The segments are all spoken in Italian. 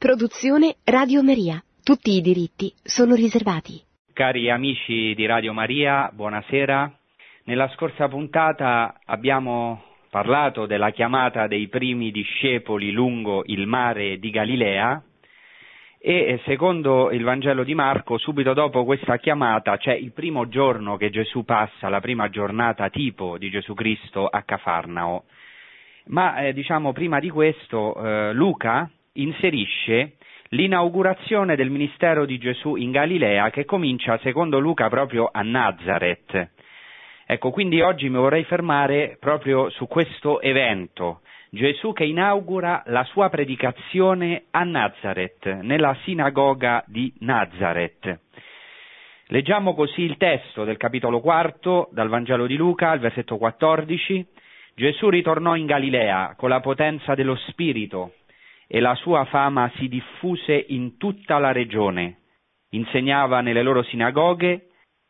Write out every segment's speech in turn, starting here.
Produzione Radio Maria. Tutti i diritti sono riservati. Cari amici di Radio Maria, buonasera. Nella scorsa puntata abbiamo parlato della chiamata dei primi discepoli lungo il mare di Galilea e secondo il Vangelo di Marco, subito dopo questa chiamata c'è il primo giorno che Gesù passa, la prima giornata tipo di Gesù Cristo a Cafarnao. Ma eh, diciamo prima di questo eh, Luca inserisce l'inaugurazione del ministero di Gesù in Galilea che comincia secondo Luca proprio a Nazareth. Ecco, quindi oggi mi vorrei fermare proprio su questo evento. Gesù che inaugura la sua predicazione a Nazareth, nella sinagoga di Nazareth. Leggiamo così il testo del capitolo quarto dal Vangelo di Luca, al versetto 14. Gesù ritornò in Galilea con la potenza dello Spirito e la sua fama si diffuse in tutta la regione. Insegnava nelle loro sinagoghe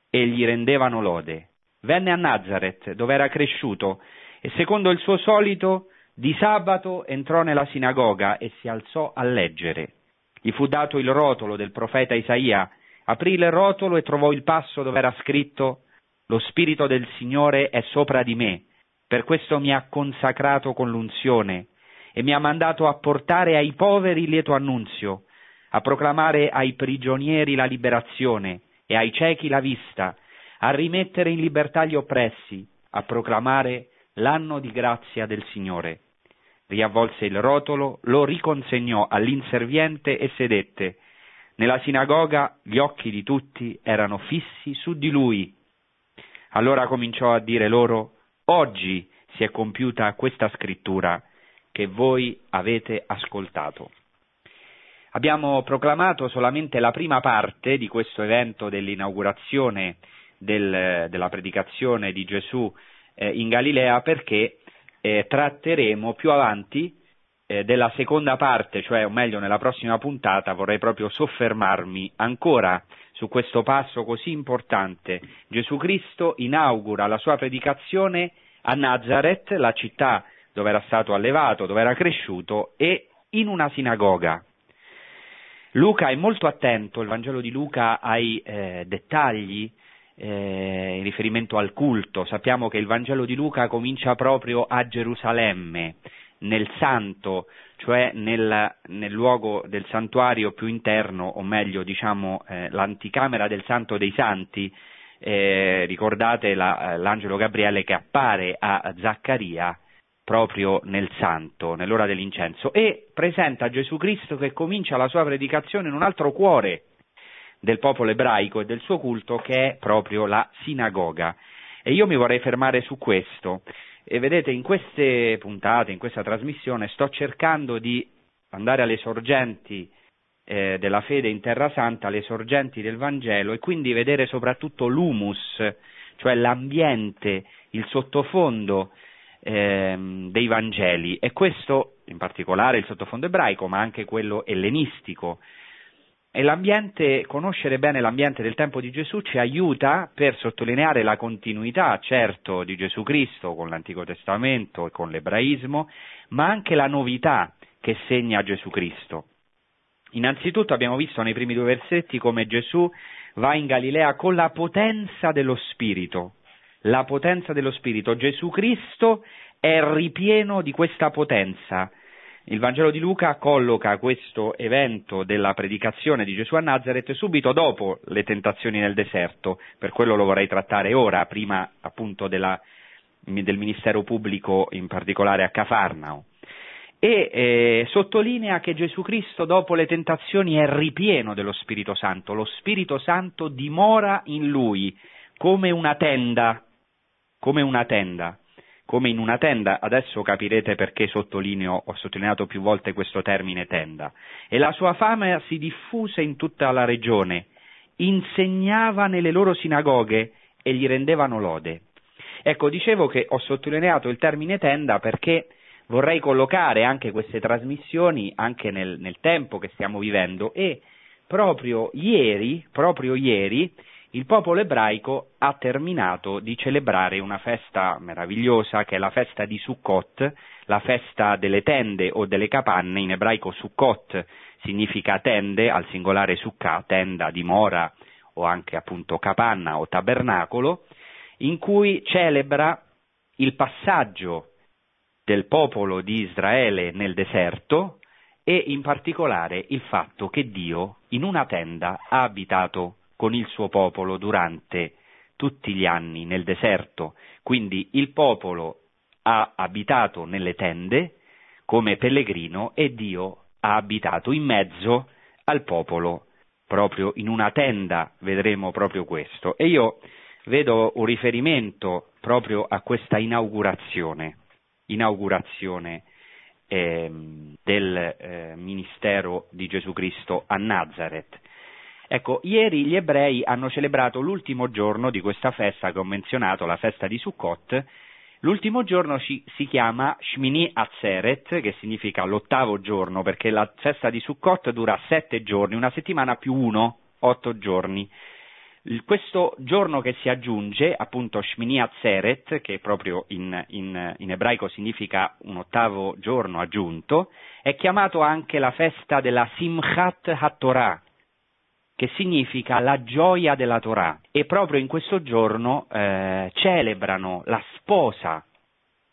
e gli rendevano lode. Venne a Nazareth, dove era cresciuto, e secondo il suo solito, di sabato entrò nella sinagoga e si alzò a leggere. Gli fu dato il rotolo del profeta Isaia, aprì il rotolo e trovò il passo dove era scritto Lo Spirito del Signore è sopra di me, per questo mi ha consacrato con l'unzione e mi ha mandato a portare ai poveri il lieto annunzio, a proclamare ai prigionieri la liberazione e ai ciechi la vista, a rimettere in libertà gli oppressi, a proclamare l'anno di grazia del Signore. Riavvolse il rotolo, lo riconsegnò all'inserviente e sedette. Nella sinagoga gli occhi di tutti erano fissi su di lui. Allora cominciò a dire loro, oggi si è compiuta questa scrittura che voi avete ascoltato. Abbiamo proclamato solamente la prima parte di questo evento dell'inaugurazione del, della predicazione di Gesù eh, in Galilea perché eh, tratteremo più avanti eh, della seconda parte, cioè o meglio nella prossima puntata vorrei proprio soffermarmi ancora su questo passo così importante. Gesù Cristo inaugura la sua predicazione a Nazareth, la città dove era stato allevato, dove era cresciuto, e in una sinagoga. Luca è molto attento, il Vangelo di Luca, ai eh, dettagli eh, in riferimento al culto. Sappiamo che il Vangelo di Luca comincia proprio a Gerusalemme, nel santo, cioè nel, nel luogo del santuario più interno, o meglio diciamo eh, l'anticamera del Santo dei Santi, eh, ricordate la, l'angelo Gabriele che appare a Zaccaria proprio nel santo, nell'ora dell'incenso, e presenta Gesù Cristo che comincia la sua predicazione in un altro cuore del popolo ebraico e del suo culto che è proprio la sinagoga. E io mi vorrei fermare su questo. E vedete, in queste puntate, in questa trasmissione, sto cercando di andare alle sorgenti eh, della fede in Terra Santa, alle sorgenti del Vangelo, e quindi vedere soprattutto l'humus, cioè l'ambiente, il sottofondo ehm, dei Vangeli e questo in particolare il sottofondo ebraico ma anche quello ellenistico. E conoscere bene l'ambiente del tempo di Gesù ci aiuta per sottolineare la continuità, certo, di Gesù Cristo con l'Antico Testamento e con l'ebraismo, ma anche la novità che segna Gesù Cristo. Innanzitutto abbiamo visto nei primi due versetti come Gesù va in Galilea con la potenza dello Spirito, la potenza dello Spirito. Gesù Cristo è ripieno di questa potenza. Il Vangelo di Luca colloca questo evento della predicazione di Gesù a Nazareth subito dopo le tentazioni nel deserto, per quello lo vorrei trattare ora, prima appunto della, del ministero pubblico, in particolare a Cafarnao. E eh, sottolinea che Gesù Cristo dopo le tentazioni è ripieno dello Spirito Santo, lo Spirito Santo dimora in lui come una tenda come una tenda, come in una tenda, adesso capirete perché sottolineo, ho sottolineato più volte questo termine tenda, e la sua fama si diffuse in tutta la regione, insegnava nelle loro sinagoghe e gli rendevano lode. Ecco, dicevo che ho sottolineato il termine tenda perché vorrei collocare anche queste trasmissioni anche nel, nel tempo che stiamo vivendo e proprio ieri, proprio ieri, il popolo ebraico ha terminato di celebrare una festa meravigliosa che è la festa di Sukkot, la festa delle tende o delle capanne, in ebraico Sukkot significa tende, al singolare Sukkah, tenda, dimora o anche appunto capanna o tabernacolo, in cui celebra il passaggio del popolo di Israele nel deserto e in particolare il fatto che Dio in una tenda ha abitato con il suo popolo durante tutti gli anni nel deserto, quindi il popolo ha abitato nelle tende come pellegrino e Dio ha abitato in mezzo al popolo, proprio in una tenda vedremo proprio questo. E io vedo un riferimento proprio a questa inaugurazione, inaugurazione eh, del eh, ministero di Gesù Cristo a Nazareth. Ecco, ieri gli ebrei hanno celebrato l'ultimo giorno di questa festa che ho menzionato, la festa di Sukkot, L'ultimo giorno ci, si chiama Shmini Atzeret, che significa l'ottavo giorno, perché la festa di Sukkot dura sette giorni, una settimana più uno, otto giorni. Questo giorno che si aggiunge, appunto Shmini Atzeret, che proprio in, in, in ebraico significa un ottavo giorno aggiunto, è chiamato anche la festa della Simchat HaTorah, che significa la gioia della Torah. E proprio in questo giorno eh, celebrano la sposa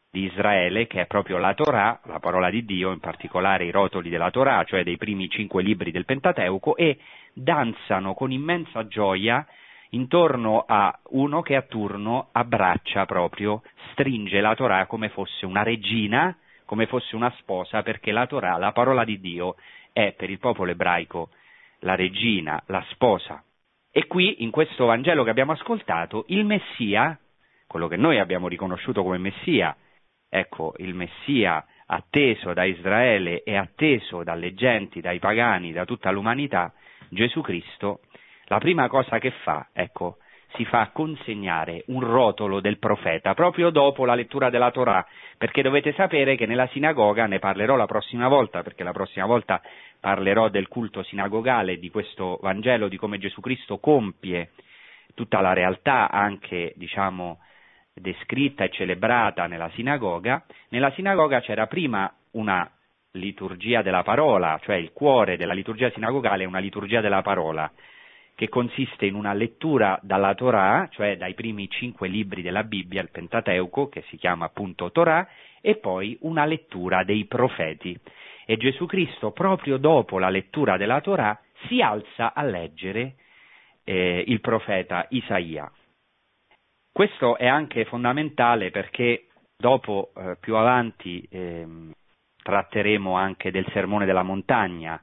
di Israele, che è proprio la Torah, la parola di Dio, in particolare i rotoli della Torah, cioè dei primi cinque libri del Pentateuco, e danzano con immensa gioia intorno a uno che a turno abbraccia proprio, stringe la Torah come fosse una regina, come fosse una sposa, perché la Torah, la parola di Dio, è per il popolo ebraico la regina, la sposa. E qui, in questo Vangelo che abbiamo ascoltato, il Messia, quello che noi abbiamo riconosciuto come Messia, ecco, il Messia atteso da Israele e atteso dalle genti, dai pagani, da tutta l'umanità, Gesù Cristo, la prima cosa che fa, ecco, si fa consegnare un rotolo del profeta proprio dopo la lettura della Torah, perché dovete sapere che nella sinagoga, ne parlerò la prossima volta, perché la prossima volta parlerò del culto sinagogale, di questo Vangelo, di come Gesù Cristo compie tutta la realtà anche, diciamo, descritta e celebrata nella sinagoga, nella sinagoga c'era prima una liturgia della parola, cioè il cuore della liturgia sinagogale è una liturgia della parola, che consiste in una lettura dalla Torah, cioè dai primi cinque libri della Bibbia, il Pentateuco, che si chiama appunto Torah, e poi una lettura dei profeti. E Gesù Cristo, proprio dopo la lettura della Torah, si alza a leggere eh, il profeta Isaia. Questo è anche fondamentale perché dopo, eh, più avanti, eh, tratteremo anche del sermone della montagna,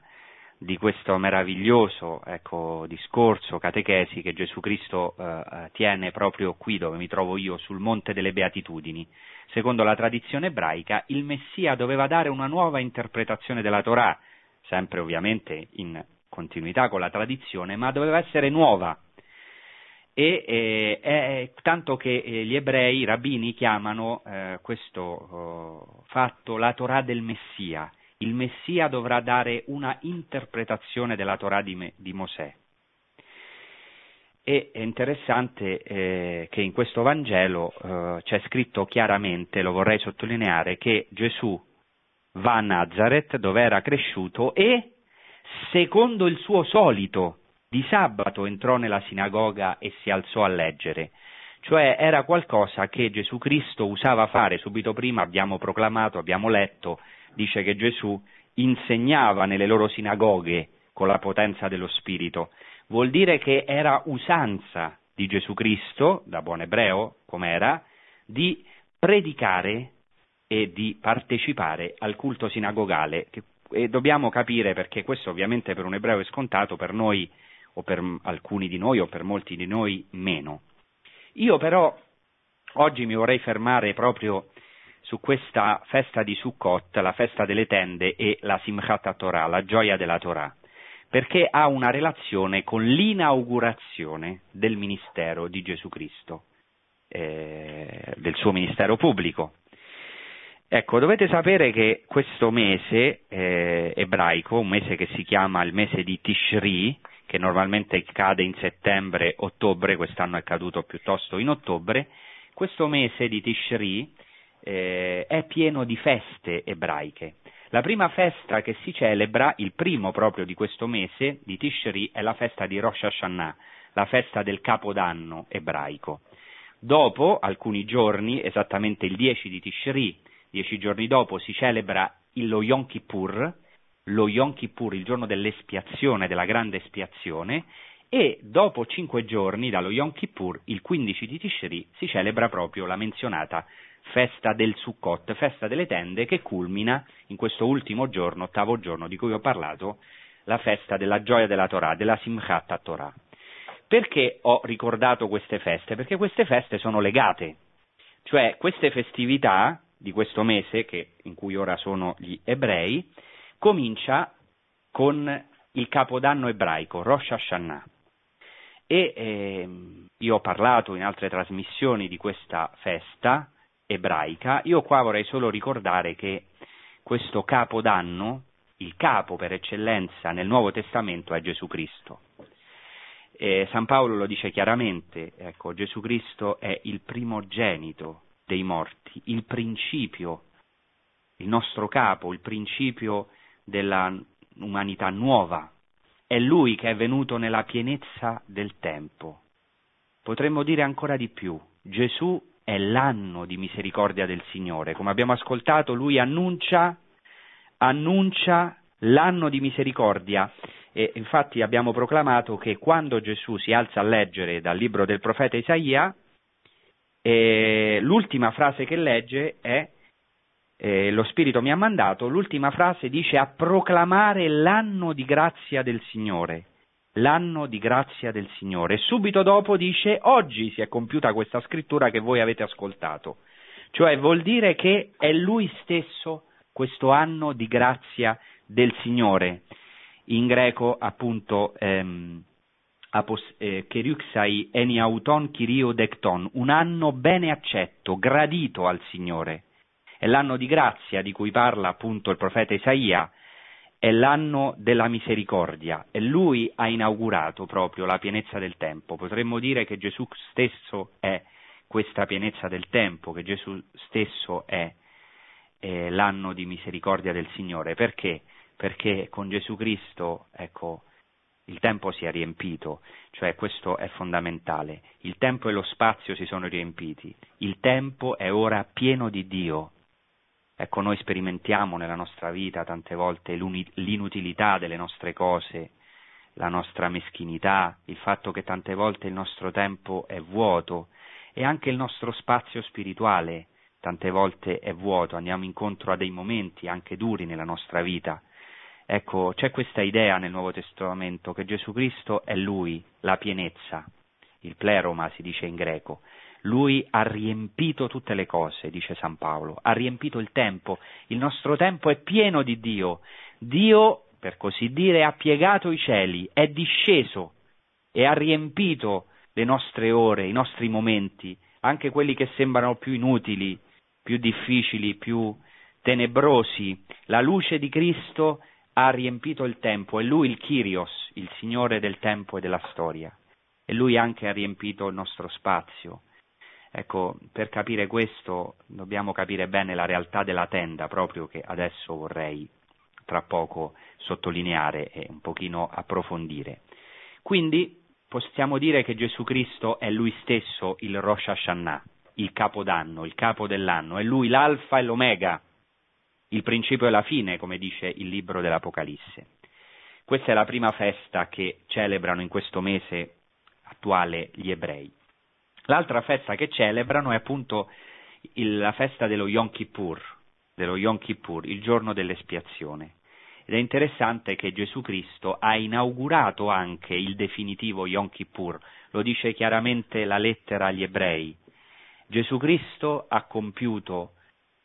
di questo meraviglioso ecco, discorso, catechesi che Gesù Cristo eh, eh, tiene proprio qui dove mi trovo io, sul Monte delle Beatitudini. Secondo la tradizione ebraica, il Messia doveva dare una nuova interpretazione della Torah, sempre ovviamente in continuità con la tradizione, ma doveva essere nuova. E eh, è tanto che eh, gli ebrei, i rabbini, chiamano eh, questo oh, fatto la Torah del Messia, il Messia dovrà dare una interpretazione della Torah di, Me, di Mosè. E è interessante eh, che in questo Vangelo eh, c'è scritto chiaramente, lo vorrei sottolineare, che Gesù va a Nazareth dove era cresciuto e, secondo il suo solito, di sabato entrò nella sinagoga e si alzò a leggere. Cioè era qualcosa che Gesù Cristo usava fare subito prima, abbiamo proclamato, abbiamo letto, dice che Gesù insegnava nelle loro sinagoghe con la potenza dello Spirito. Vuol dire che era usanza di Gesù Cristo, da buon ebreo come era, di predicare e di partecipare al culto sinagogale. E dobbiamo capire, perché questo ovviamente per un ebreo è scontato, per noi o per alcuni di noi o per molti di noi meno. Io però oggi mi vorrei fermare proprio su questa festa di Sukkot, la festa delle tende e la Simchat Torah, la gioia della Torah, perché ha una relazione con l'inaugurazione del ministero di Gesù Cristo, eh, del suo ministero pubblico. Ecco, dovete sapere che questo mese eh, ebraico, un mese che si chiama il mese di Tishri, che normalmente cade in settembre-ottobre, quest'anno è caduto piuttosto in ottobre, questo mese di Tishri eh, è pieno di feste ebraiche. La prima festa che si celebra, il primo proprio di questo mese, di Tishri, è la festa di Rosh Hashanah, la festa del Capodanno ebraico. Dopo alcuni giorni, esattamente il 10 di Tishri, dieci giorni dopo, si celebra lo Yom Kippur, lo Yom Kippur, il giorno dell'espiazione, della grande espiazione, e dopo cinque giorni dallo Yom Kippur, il 15 di Tishri, si celebra proprio la menzionata festa del Sukkot, festa delle tende, che culmina in questo ultimo giorno, ottavo giorno di cui ho parlato, la festa della gioia della Torah, della Simchat Torah. Perché ho ricordato queste feste? Perché queste feste sono legate, cioè queste festività di questo mese, che, in cui ora sono gli ebrei, comincia con il capodanno ebraico, Rosh Hashanah. E eh, io ho parlato in altre trasmissioni di questa festa ebraica, io qua vorrei solo ricordare che questo capodanno, il capo per eccellenza nel Nuovo Testamento è Gesù Cristo. Eh, San Paolo lo dice chiaramente, ecco, Gesù Cristo è il primogenito dei morti, il principio, il nostro capo, il principio dell'umanità nuova. È Lui che è venuto nella pienezza del tempo. Potremmo dire ancora di più, Gesù è l'anno di misericordia del Signore. Come abbiamo ascoltato, Lui annuncia, annuncia l'anno di misericordia. E infatti abbiamo proclamato che quando Gesù si alza a leggere dal libro del profeta Isaia, eh, l'ultima frase che legge è eh, lo Spirito mi ha mandato, l'ultima frase dice a proclamare l'anno di grazia del Signore, l'anno di grazia del Signore. Subito dopo dice oggi si è compiuta questa scrittura che voi avete ascoltato, cioè vuol dire che è Lui stesso questo anno di grazia del Signore. In greco appunto ehm, eh, Keruxai eniauton kirio dekton, un anno bene accetto, gradito al Signore. È l'anno di grazia di cui parla appunto il profeta Isaia, è l'anno della misericordia e lui ha inaugurato proprio la pienezza del tempo. Potremmo dire che Gesù stesso è questa pienezza del tempo, che Gesù stesso è, è l'anno di misericordia del Signore. Perché? Perché con Gesù Cristo, ecco, il tempo si è riempito, cioè questo è fondamentale. Il tempo e lo spazio si sono riempiti. Il tempo è ora pieno di Dio. Ecco, noi sperimentiamo nella nostra vita tante volte l'inutilità delle nostre cose, la nostra meschinità, il fatto che tante volte il nostro tempo è vuoto e anche il nostro spazio spirituale tante volte è vuoto, andiamo incontro a dei momenti anche duri nella nostra vita. Ecco, c'è questa idea nel Nuovo Testamento che Gesù Cristo è Lui, la pienezza, il pleroma si dice in greco. Lui ha riempito tutte le cose, dice San Paolo, ha riempito il tempo, il nostro tempo è pieno di Dio. Dio, per così dire, ha piegato i cieli, è disceso e ha riempito le nostre ore, i nostri momenti, anche quelli che sembrano più inutili, più difficili, più tenebrosi. La luce di Cristo ha riempito il tempo, è lui il Kyrios, il Signore del tempo e della storia, e lui anche ha riempito il nostro spazio. Ecco, per capire questo dobbiamo capire bene la realtà della tenda, proprio che adesso vorrei tra poco sottolineare e un pochino approfondire. Quindi possiamo dire che Gesù Cristo è lui stesso il Rosh Hashanah, il capodanno, il capo dell'anno, è lui l'alfa e l'omega, il principio e la fine, come dice il libro dell'Apocalisse. Questa è la prima festa che celebrano in questo mese attuale gli ebrei. L'altra festa che celebrano è appunto il, la festa dello Yom Kippur, dello Yom Kippur, il giorno dell'espiazione. Ed è interessante che Gesù Cristo ha inaugurato anche il definitivo Yom Kippur, lo dice chiaramente la lettera agli ebrei. Gesù Cristo ha compiuto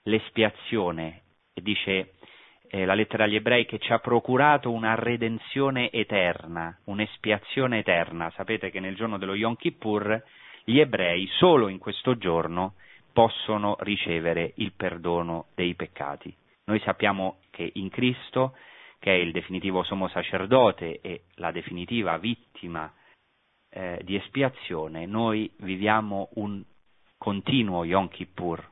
l'espiazione dice eh, la lettera agli ebrei che ci ha procurato una redenzione eterna, un'espiazione eterna. Sapete che nel giorno dello Yom Kippur gli ebrei solo in questo giorno possono ricevere il perdono dei peccati. Noi sappiamo che in Cristo, che è il definitivo sommo sacerdote e la definitiva vittima eh, di espiazione, noi viviamo un continuo Yom Kippur,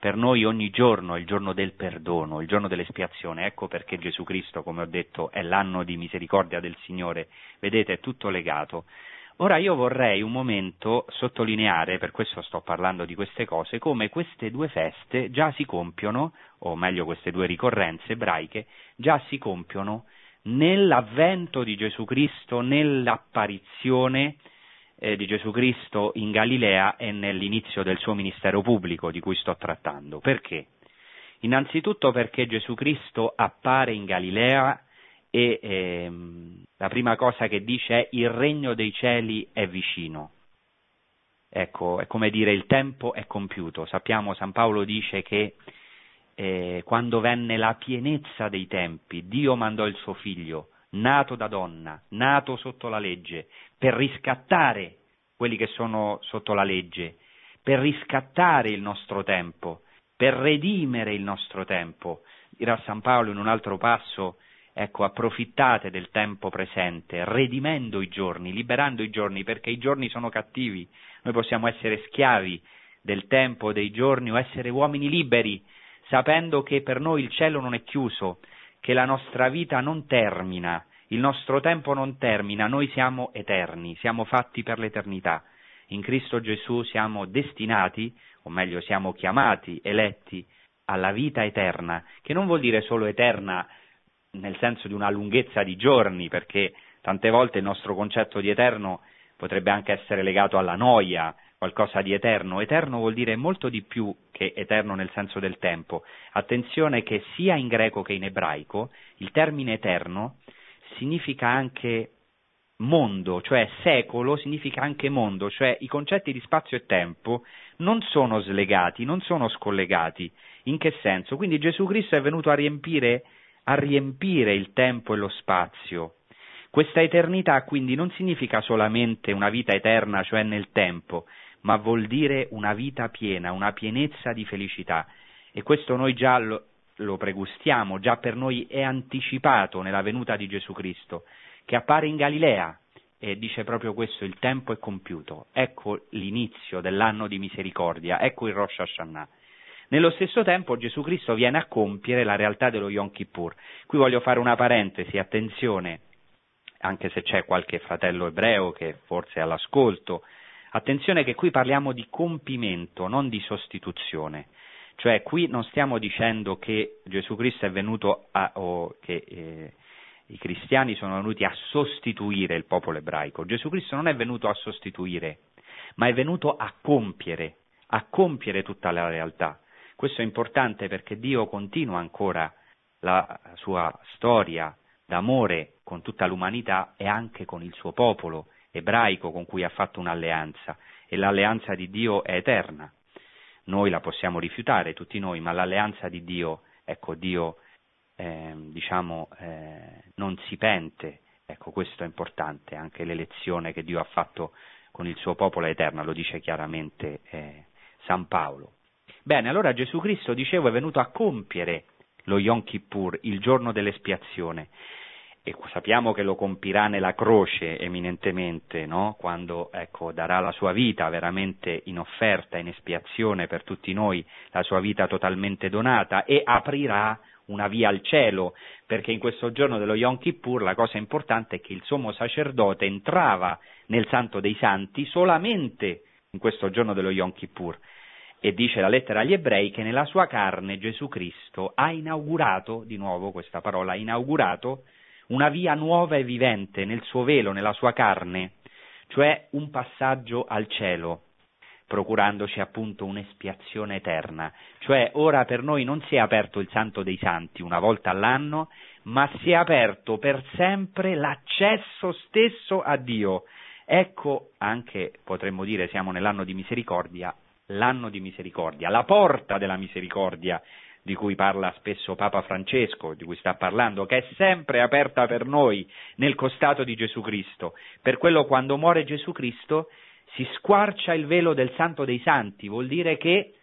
per noi ogni giorno è il giorno del perdono, il giorno dell'espiazione. Ecco perché Gesù Cristo, come ho detto, è l'anno di misericordia del Signore. Vedete, è tutto legato. Ora io vorrei un momento sottolineare, per questo sto parlando di queste cose, come queste due feste già si compiono, o meglio queste due ricorrenze ebraiche, già si compiono nell'avvento di Gesù Cristo, nell'apparizione eh, di Gesù Cristo in Galilea e nell'inizio del suo ministero pubblico di cui sto trattando. Perché? Innanzitutto perché Gesù Cristo appare in Galilea e ehm, la prima cosa che dice è il regno dei cieli è vicino. Ecco, è come dire il tempo è compiuto. Sappiamo, San Paolo dice che eh, quando venne la pienezza dei tempi, Dio mandò il suo figlio nato da donna, nato sotto la legge, per riscattare quelli che sono sotto la legge, per riscattare il nostro tempo, per redimere il nostro tempo. Dirà San Paolo in un altro passo, ecco, approfittate del tempo presente, redimendo i giorni, liberando i giorni, perché i giorni sono cattivi. Noi possiamo essere schiavi del tempo, dei giorni, o essere uomini liberi, sapendo che per noi il cielo non è chiuso, che la nostra vita non termina, il nostro tempo non termina, noi siamo eterni, siamo fatti per l'eternità. In Cristo Gesù siamo destinati, o meglio siamo chiamati, eletti alla vita eterna, che non vuol dire solo eterna nel senso di una lunghezza di giorni, perché tante volte il nostro concetto di eterno potrebbe anche essere legato alla noia, qualcosa di eterno. Eterno vuol dire molto di più che eterno nel senso del tempo. Attenzione che sia in greco che in ebraico il termine eterno significa anche mondo, cioè secolo significa anche mondo, cioè i concetti di spazio e tempo non sono slegati, non sono scollegati. In che senso? Quindi Gesù Cristo è venuto a riempire, a riempire il tempo e lo spazio. Questa eternità quindi non significa solamente una vita eterna, cioè nel tempo, ma vuol dire una vita piena, una pienezza di felicità. E questo noi già lo, lo pregustiamo, già per noi è anticipato nella venuta di Gesù Cristo, che appare in Galilea e dice proprio questo, il tempo è compiuto, ecco l'inizio dell'anno di misericordia, ecco il Rosh Hashanah. Nello stesso tempo Gesù Cristo viene a compiere la realtà dello Yom Kippur. Qui voglio fare una parentesi, attenzione, anche se c'è qualche fratello ebreo che forse è all'ascolto, Attenzione che qui parliamo di compimento, non di sostituzione. Cioè qui non stiamo dicendo che Gesù Cristo è venuto a, o che eh, i cristiani sono venuti a sostituire il popolo ebraico. Gesù Cristo non è venuto a sostituire, ma è venuto a compiere, a compiere tutta la realtà. Questo è importante perché Dio continua ancora la sua storia d'amore con tutta l'umanità e anche con il suo popolo ebraico con cui ha fatto un'alleanza e l'alleanza di Dio è eterna. Noi la possiamo rifiutare, tutti noi, ma l'alleanza di Dio, ecco, Dio eh, diciamo, eh, non si pente, ecco, questo è importante, anche l'elezione che Dio ha fatto con il suo popolo è eterna, lo dice chiaramente eh, San Paolo. Bene, allora Gesù Cristo, dicevo, è venuto a compiere lo Yom Kippur, il giorno dell'espiazione, e sappiamo che lo compirà nella croce eminentemente, no? quando ecco, darà la sua vita veramente in offerta, in espiazione per tutti noi, la sua vita totalmente donata e aprirà una via al cielo, perché in questo giorno dello Yom Kippur la cosa importante è che il sommo sacerdote entrava nel Santo dei Santi solamente in questo giorno dello Yom Kippur. E dice la lettera agli ebrei che nella sua carne Gesù Cristo ha inaugurato, di nuovo questa parola, ha inaugurato una via nuova e vivente nel suo velo, nella sua carne, cioè un passaggio al cielo, procurandoci appunto un'espiazione eterna. Cioè ora per noi non si è aperto il Santo dei Santi una volta all'anno, ma si è aperto per sempre l'accesso stesso a Dio. Ecco anche, potremmo dire, siamo nell'anno di misericordia, l'anno di misericordia, la porta della misericordia di cui parla spesso Papa Francesco, di cui sta parlando, che è sempre aperta per noi nel costato di Gesù Cristo. Per quello quando muore Gesù Cristo si squarcia il velo del Santo dei Santi, vuol dire che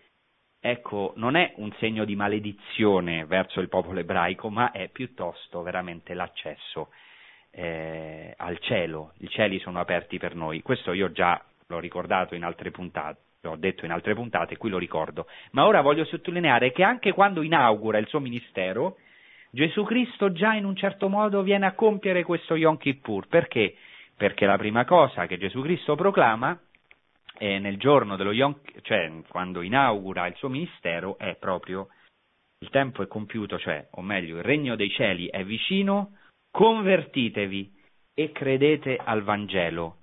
ecco, non è un segno di maledizione verso il popolo ebraico, ma è piuttosto veramente l'accesso eh, al cielo. I cieli sono aperti per noi. Questo io già l'ho ricordato in altre puntate l'ho detto in altre puntate, qui lo ricordo, ma ora voglio sottolineare che anche quando inaugura il suo ministero, Gesù Cristo già in un certo modo viene a compiere questo Yom Kippur, perché? Perché la prima cosa che Gesù Cristo proclama eh, nel giorno dello Yom, cioè quando inaugura il suo ministero, è proprio il tempo è compiuto, cioè, o meglio, il regno dei cieli è vicino, convertitevi e credete al Vangelo.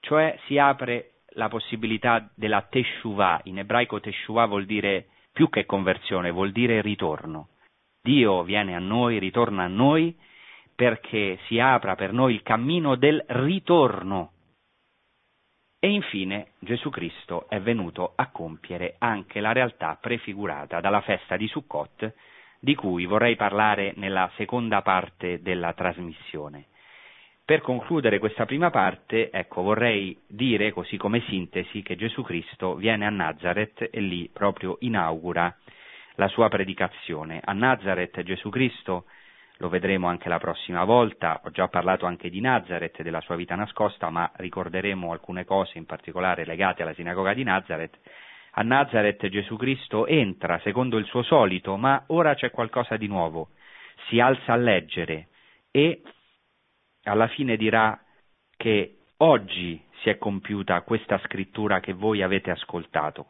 Cioè si apre la possibilità della teshuvah, in ebraico teshuvah vuol dire più che conversione, vuol dire ritorno. Dio viene a noi, ritorna a noi perché si apra per noi il cammino del ritorno. E infine Gesù Cristo è venuto a compiere anche la realtà prefigurata dalla festa di Sukkot, di cui vorrei parlare nella seconda parte della trasmissione. Per concludere questa prima parte, ecco, vorrei dire, così come sintesi, che Gesù Cristo viene a Nazareth e lì proprio inaugura la sua predicazione. A Nazareth Gesù Cristo, lo vedremo anche la prossima volta, ho già parlato anche di Nazareth e della sua vita nascosta, ma ricorderemo alcune cose in particolare legate alla sinagoga di Nazareth. A Nazareth Gesù Cristo entra secondo il suo solito, ma ora c'è qualcosa di nuovo. Si alza a leggere e alla fine dirà che oggi si è compiuta questa scrittura che voi avete ascoltato.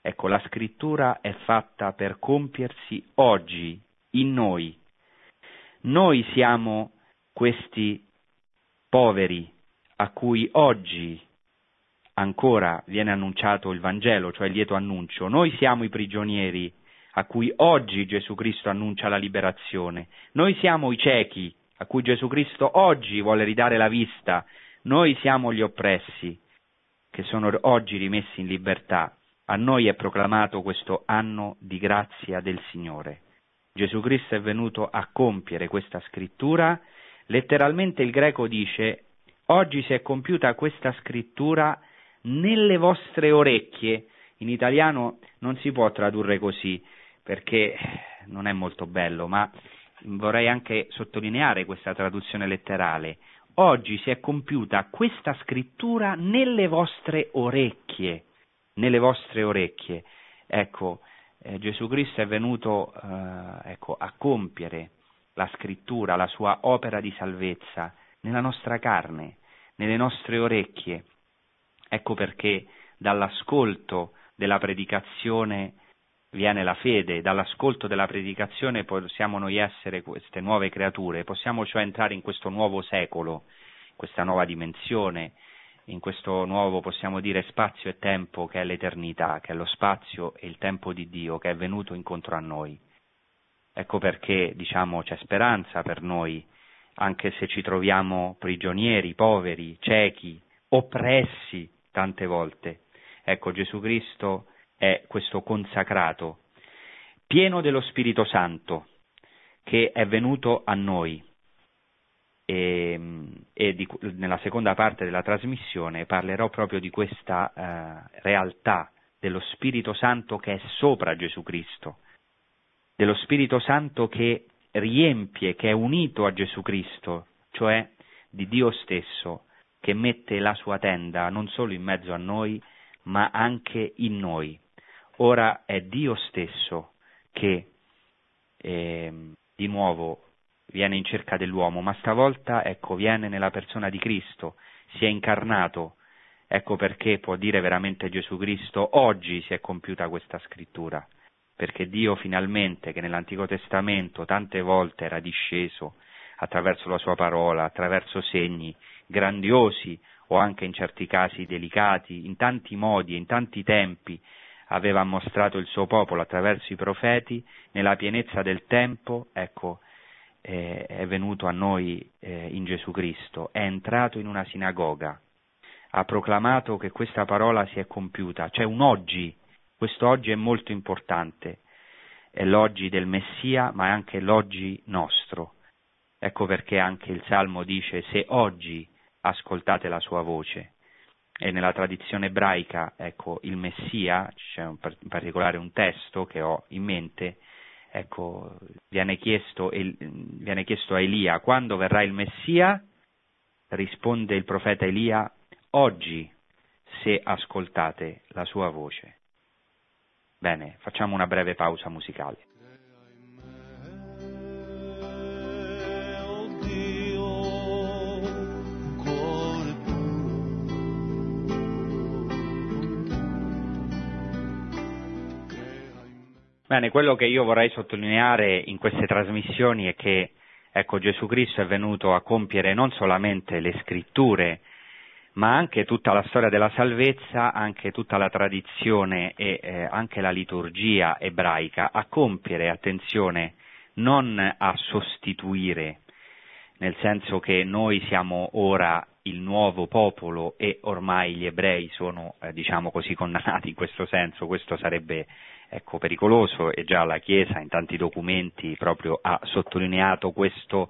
Ecco, la scrittura è fatta per compiersi oggi, in noi. Noi siamo questi poveri a cui oggi ancora viene annunciato il Vangelo, cioè il lieto annuncio. Noi siamo i prigionieri a cui oggi Gesù Cristo annuncia la liberazione. Noi siamo i ciechi a cui Gesù Cristo oggi vuole ridare la vista. Noi siamo gli oppressi che sono oggi rimessi in libertà. A noi è proclamato questo anno di grazia del Signore. Gesù Cristo è venuto a compiere questa scrittura. Letteralmente il greco dice oggi si è compiuta questa scrittura nelle vostre orecchie. In italiano non si può tradurre così perché non è molto bello, ma vorrei anche sottolineare questa traduzione letterale. Oggi si è compiuta questa scrittura nelle vostre orecchie, nelle vostre orecchie. Ecco, eh, Gesù Cristo è venuto eh, ecco, a compiere la scrittura, la sua opera di salvezza nella nostra carne, nelle nostre orecchie. Ecco perché dall'ascolto della predicazione viene la fede, dall'ascolto della predicazione possiamo noi essere queste nuove creature, possiamo cioè entrare in questo nuovo secolo, questa nuova dimensione, in questo nuovo, possiamo dire, spazio e tempo che è l'eternità, che è lo spazio e il tempo di Dio che è venuto incontro a noi. Ecco perché, diciamo, c'è speranza per noi, anche se ci troviamo prigionieri, poveri, ciechi, oppressi tante volte. Ecco, Gesù Cristo è questo consacrato, pieno dello Spirito Santo, che è venuto a noi. E, e di, nella seconda parte della trasmissione parlerò proprio di questa eh, realtà dello Spirito Santo che è sopra Gesù Cristo, dello Spirito Santo che riempie, che è unito a Gesù Cristo, cioè di Dio stesso, che mette la sua tenda non solo in mezzo a noi, ma anche in noi. Ora è Dio stesso che eh, di nuovo viene in cerca dell'uomo, ma stavolta ecco, viene nella persona di Cristo, si è incarnato. Ecco perché può dire veramente Gesù Cristo, oggi si è compiuta questa scrittura, perché Dio finalmente, che nell'Antico Testamento tante volte era disceso attraverso la sua parola, attraverso segni grandiosi o anche in certi casi delicati, in tanti modi e in tanti tempi, aveva mostrato il suo popolo attraverso i profeti, nella pienezza del tempo, ecco, eh, è venuto a noi eh, in Gesù Cristo, è entrato in una sinagoga, ha proclamato che questa parola si è compiuta, c'è un oggi, questo oggi è molto importante, è l'oggi del Messia, ma è anche l'oggi nostro. Ecco perché anche il Salmo dice se oggi ascoltate la sua voce e nella tradizione ebraica, ecco, il Messia, c'è un, in particolare un testo che ho in mente, ecco, viene chiesto, viene chiesto a Elia, quando verrà il Messia? Risponde il profeta Elia, oggi, se ascoltate la sua voce. Bene, facciamo una breve pausa musicale. Bene, quello che io vorrei sottolineare in queste trasmissioni è che ecco, Gesù Cristo è venuto a compiere non solamente le scritture, ma anche tutta la storia della salvezza, anche tutta la tradizione e eh, anche la liturgia ebraica, a compiere, attenzione, non a sostituire, nel senso che noi siamo ora il nuovo popolo e ormai gli ebrei sono, eh, diciamo così, condannati in questo senso, questo sarebbe ecco, pericoloso e già la Chiesa in tanti documenti proprio ha sottolineato questo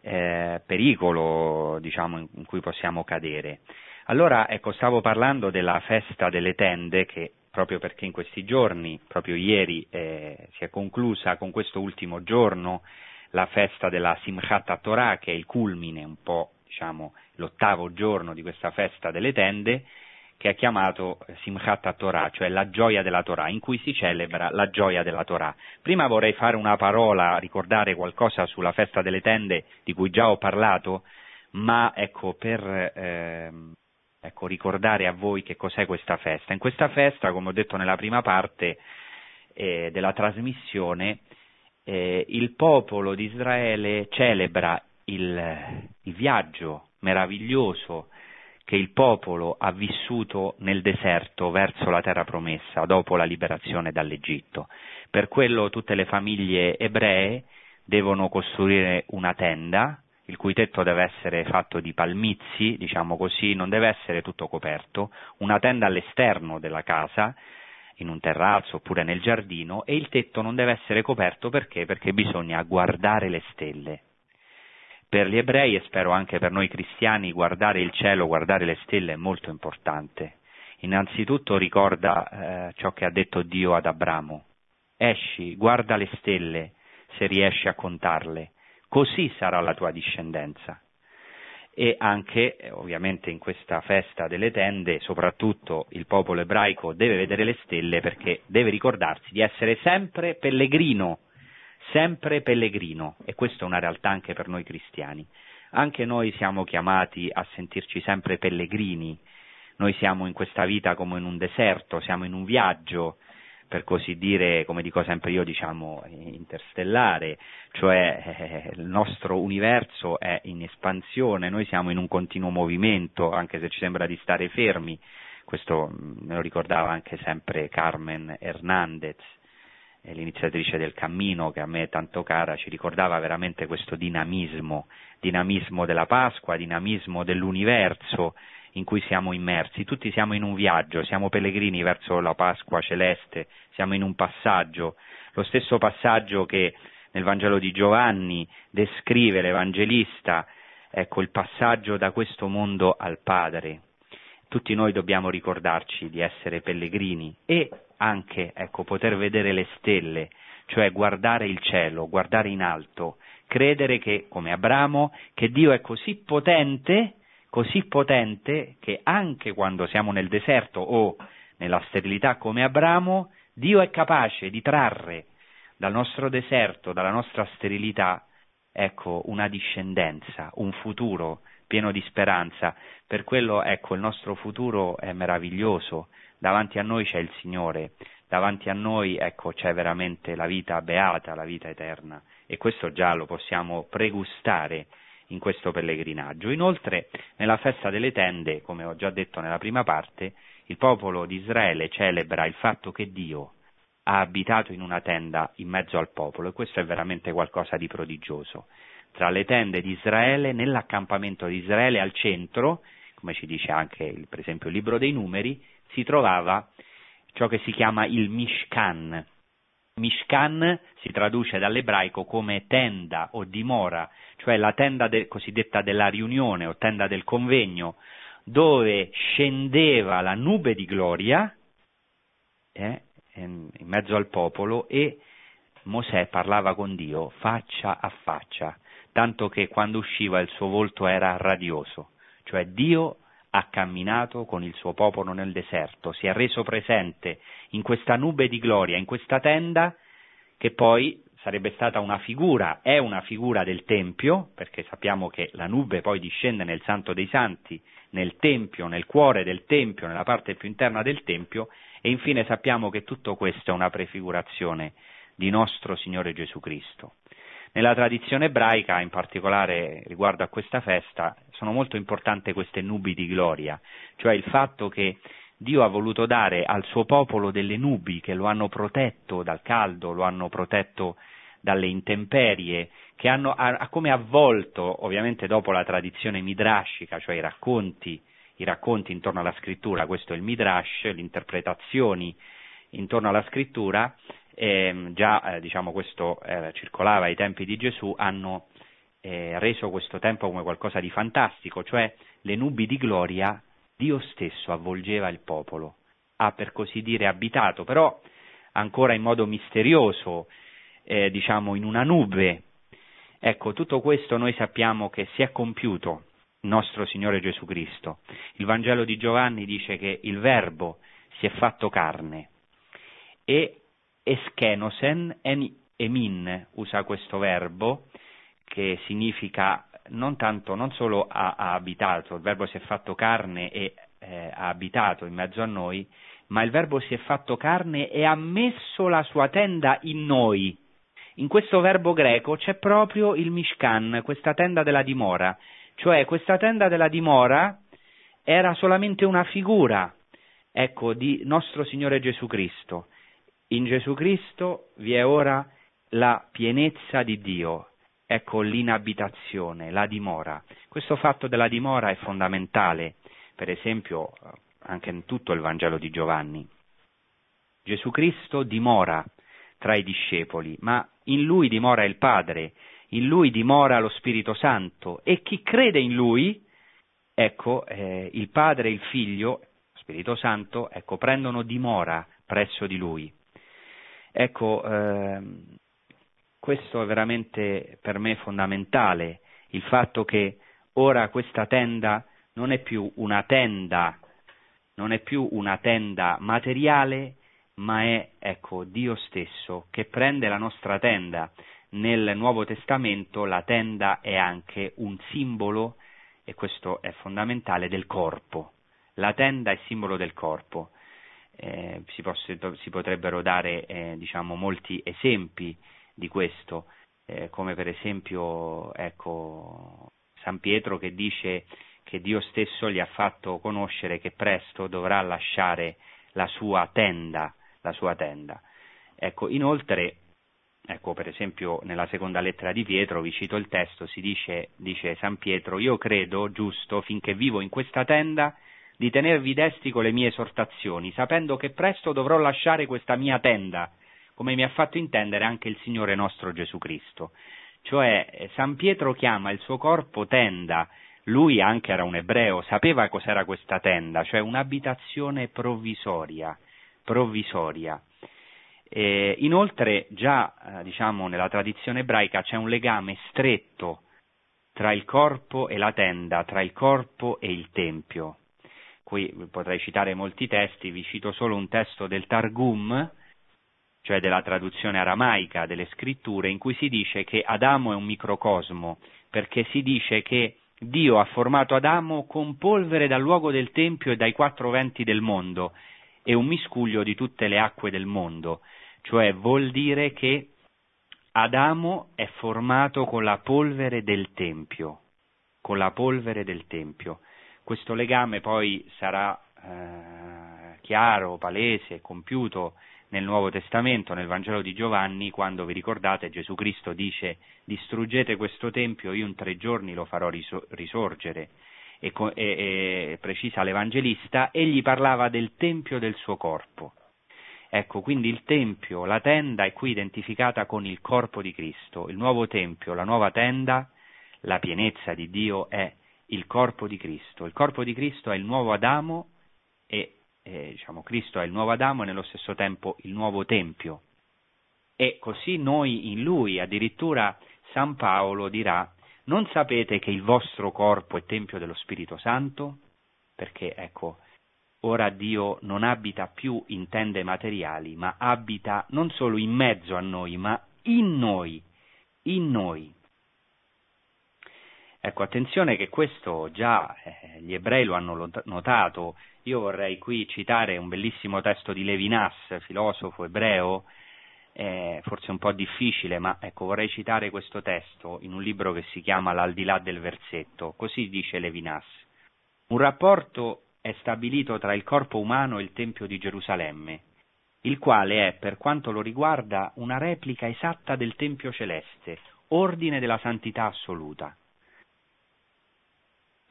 eh, pericolo diciamo, in, in, cui possiamo cadere. Allora, ecco, stavo parlando della festa delle tende che proprio perché in questi giorni, proprio ieri, eh, si è conclusa con questo ultimo giorno la festa della Simchat Torah, che è il culmine, un po' diciamo l'ottavo giorno di questa festa delle tende, che è chiamato Simchat Torah, cioè la gioia della Torah, in cui si celebra la gioia della Torah. Prima vorrei fare una parola, ricordare qualcosa sulla festa delle tende di cui già ho parlato, ma ecco, per eh, ecco, ricordare a voi che cos'è questa festa. In questa festa, come ho detto nella prima parte eh, della trasmissione, eh, il popolo di Israele celebra il, il viaggio meraviglioso che il popolo ha vissuto nel deserto verso la terra promessa dopo la liberazione dall'Egitto. Per quello tutte le famiglie ebree devono costruire una tenda, il cui tetto deve essere fatto di palmizi, diciamo così, non deve essere tutto coperto, una tenda all'esterno della casa, in un terrazzo oppure nel giardino, e il tetto non deve essere coperto perché? Perché bisogna guardare le stelle per gli ebrei e spero anche per noi cristiani guardare il cielo, guardare le stelle è molto importante. Innanzitutto ricorda eh, ciò che ha detto Dio ad Abramo. Esci, guarda le stelle, se riesci a contarle, così sarà la tua discendenza. E anche, ovviamente, in questa festa delle tende, soprattutto il popolo ebraico deve vedere le stelle perché deve ricordarsi di essere sempre pellegrino sempre pellegrino e questa è una realtà anche per noi cristiani. Anche noi siamo chiamati a sentirci sempre pellegrini, noi siamo in questa vita come in un deserto, siamo in un viaggio, per così dire, come dico sempre io, diciamo interstellare, cioè eh, il nostro universo è in espansione, noi siamo in un continuo movimento, anche se ci sembra di stare fermi, questo mm, me lo ricordava anche sempre Carmen Hernandez, l'iniziatrice del cammino che a me è tanto cara, ci ricordava veramente questo dinamismo, dinamismo della Pasqua, dinamismo dell'universo in cui siamo immersi. Tutti siamo in un viaggio, siamo pellegrini verso la Pasqua celeste, siamo in un passaggio, lo stesso passaggio che nel Vangelo di Giovanni descrive l'Evangelista, ecco il passaggio da questo mondo al Padre. Tutti noi dobbiamo ricordarci di essere pellegrini e anche ecco, poter vedere le stelle, cioè guardare il cielo, guardare in alto, credere che, come Abramo, che Dio è così potente, così potente che anche quando siamo nel deserto o nella sterilità come Abramo, Dio è capace di trarre dal nostro deserto, dalla nostra sterilità, ecco, una discendenza, un futuro pieno di speranza. Per quello, ecco, il nostro futuro è meraviglioso, davanti a noi c'è il Signore, davanti a noi ecco, c'è veramente la vita beata, la vita eterna e questo già lo possiamo pregustare in questo pellegrinaggio. Inoltre nella festa delle tende, come ho già detto nella prima parte, il popolo di Israele celebra il fatto che Dio ha abitato in una tenda in mezzo al popolo e questo è veramente qualcosa di prodigioso. Tra le tende di Israele, nell'accampamento di Israele al centro, come ci dice anche per esempio il libro dei numeri, si trovava ciò che si chiama il Mishkan. Mishkan si traduce dall'ebraico come tenda o dimora, cioè la tenda de, cosiddetta della riunione o tenda del convegno, dove scendeva la nube di gloria eh, in mezzo al popolo e Mosè parlava con Dio faccia a faccia, tanto che quando usciva il suo volto era radioso, cioè Dio ha camminato con il suo popolo nel deserto, si è reso presente in questa nube di gloria, in questa tenda che poi sarebbe stata una figura, è una figura del Tempio, perché sappiamo che la nube poi discende nel Santo dei Santi, nel Tempio, nel cuore del Tempio, nella parte più interna del Tempio, e infine sappiamo che tutto questo è una prefigurazione di nostro Signore Gesù Cristo. Nella tradizione ebraica, in particolare riguardo a questa festa, sono molto importanti queste nubi di gloria, cioè il fatto che Dio ha voluto dare al suo popolo delle nubi che lo hanno protetto dal caldo, lo hanno protetto dalle intemperie, che hanno, ha, come avvolto, ovviamente dopo la tradizione midrashica, cioè i racconti, i racconti intorno alla scrittura, questo è il midrash, le interpretazioni intorno alla scrittura, eh, già eh, diciamo, questo eh, circolava ai tempi di Gesù, hanno eh, reso questo tempo come qualcosa di fantastico, cioè le nubi di gloria Dio stesso avvolgeva il popolo, ha per così dire abitato, però ancora in modo misterioso, eh, diciamo in una nube. Ecco, tutto questo noi sappiamo che si è compiuto nostro Signore Gesù Cristo. Il Vangelo di Giovanni dice che il Verbo si è fatto carne e eschenosen en emin usa questo verbo che significa non tanto, non solo ha, ha abitato, il verbo si è fatto carne e eh, ha abitato in mezzo a noi, ma il verbo si è fatto carne e ha messo la sua tenda in noi. In questo verbo greco c'è proprio il Mishkan, questa tenda della dimora, cioè questa tenda della dimora era solamente una figura, ecco, di nostro Signore Gesù Cristo. In Gesù Cristo vi è ora la pienezza di Dio, ecco l'inabitazione, la dimora. Questo fatto della dimora è fondamentale, per esempio anche in tutto il Vangelo di Giovanni. Gesù Cristo dimora tra i discepoli, ma in lui dimora il Padre, in lui dimora lo Spirito Santo e chi crede in lui, ecco, eh, il Padre e il Figlio, Spirito Santo, ecco, prendono dimora presso di lui. Ecco, eh, questo è veramente per me fondamentale, il fatto che ora questa tenda non è più una tenda, non è più una tenda materiale, ma è, ecco, Dio stesso che prende la nostra tenda. Nel Nuovo Testamento la tenda è anche un simbolo, e questo è fondamentale, del corpo. La tenda è simbolo del corpo. Eh, si, poss- si, potrebbero dare eh, diciamo, molti esempi di questo, eh, come per esempio ecco, San Pietro che dice che Dio stesso gli ha fatto conoscere che presto dovrà lasciare la sua tenda, la sua tenda. Ecco, inoltre, ecco, per esempio nella seconda lettera di Pietro, vi cito il testo, si dice, dice San Pietro, io credo, giusto, finché vivo in questa tenda, di tenervi desti con le mie esortazioni, sapendo che presto dovrò lasciare questa mia tenda, come mi ha fatto intendere anche il Signore nostro Gesù Cristo. Cioè, eh, San Pietro chiama il suo corpo tenda, lui anche era un ebreo, sapeva cos'era questa tenda, cioè un'abitazione provvisoria, provvisoria. E inoltre già eh, diciamo, nella tradizione ebraica c'è un legame stretto tra il corpo e la tenda, tra il corpo e il tempio. Qui potrei citare molti testi, vi cito solo un testo del Targum, cioè della traduzione aramaica delle scritture, in cui si dice che Adamo è un microcosmo, perché si dice che Dio ha formato Adamo con polvere dal luogo del Tempio e dai quattro venti del mondo, e un miscuglio di tutte le acque del mondo, cioè vuol dire che Adamo è formato con la polvere del Tempio, con la polvere del Tempio. Questo legame poi sarà eh, chiaro, palese, compiuto nel Nuovo Testamento, nel Vangelo di Giovanni, quando vi ricordate Gesù Cristo dice distruggete questo Tempio, io in tre giorni lo farò risorgere e, e, e precisa l'Evangelista, egli parlava del Tempio del suo corpo. Ecco, quindi il Tempio, la tenda è qui identificata con il corpo di Cristo, il nuovo Tempio, la nuova tenda, la pienezza di Dio è il corpo di Cristo. Il corpo di Cristo è il nuovo Adamo e eh, diciamo, Cristo è il nuovo Adamo e nello stesso tempo il nuovo Tempio. E così noi in Lui, addirittura San Paolo dirà non sapete che il vostro corpo è tempio dello Spirito Santo? perché ecco, ora Dio non abita più in tende materiali, ma abita non solo in mezzo a noi, ma in noi, in noi. Ecco, attenzione che questo già eh, gli ebrei lo hanno notato. Io vorrei qui citare un bellissimo testo di Levinas, filosofo ebreo, eh, forse un po' difficile, ma ecco, vorrei citare questo testo in un libro che si chiama L'aldilà del versetto. Così dice Levinas. Un rapporto è stabilito tra il corpo umano e il Tempio di Gerusalemme, il quale è, per quanto lo riguarda, una replica esatta del Tempio celeste, ordine della santità assoluta.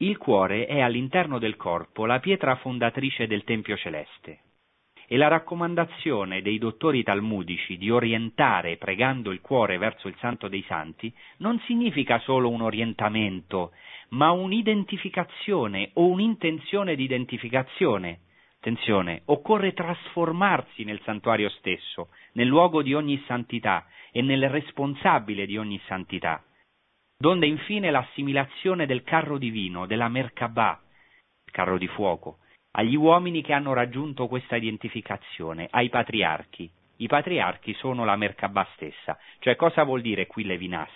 Il cuore è all'interno del corpo la pietra fondatrice del Tempio celeste. E la raccomandazione dei dottori talmudici di orientare pregando il cuore verso il Santo dei Santi non significa solo un orientamento, ma un'identificazione o un'intenzione di identificazione. Attenzione, occorre trasformarsi nel santuario stesso, nel luogo di ogni santità e nel responsabile di ogni santità donde infine l'assimilazione del carro divino, della Merkabah, carro di fuoco, agli uomini che hanno raggiunto questa identificazione, ai patriarchi. I patriarchi sono la Merkabah stessa. Cioè cosa vuol dire qui Levinas?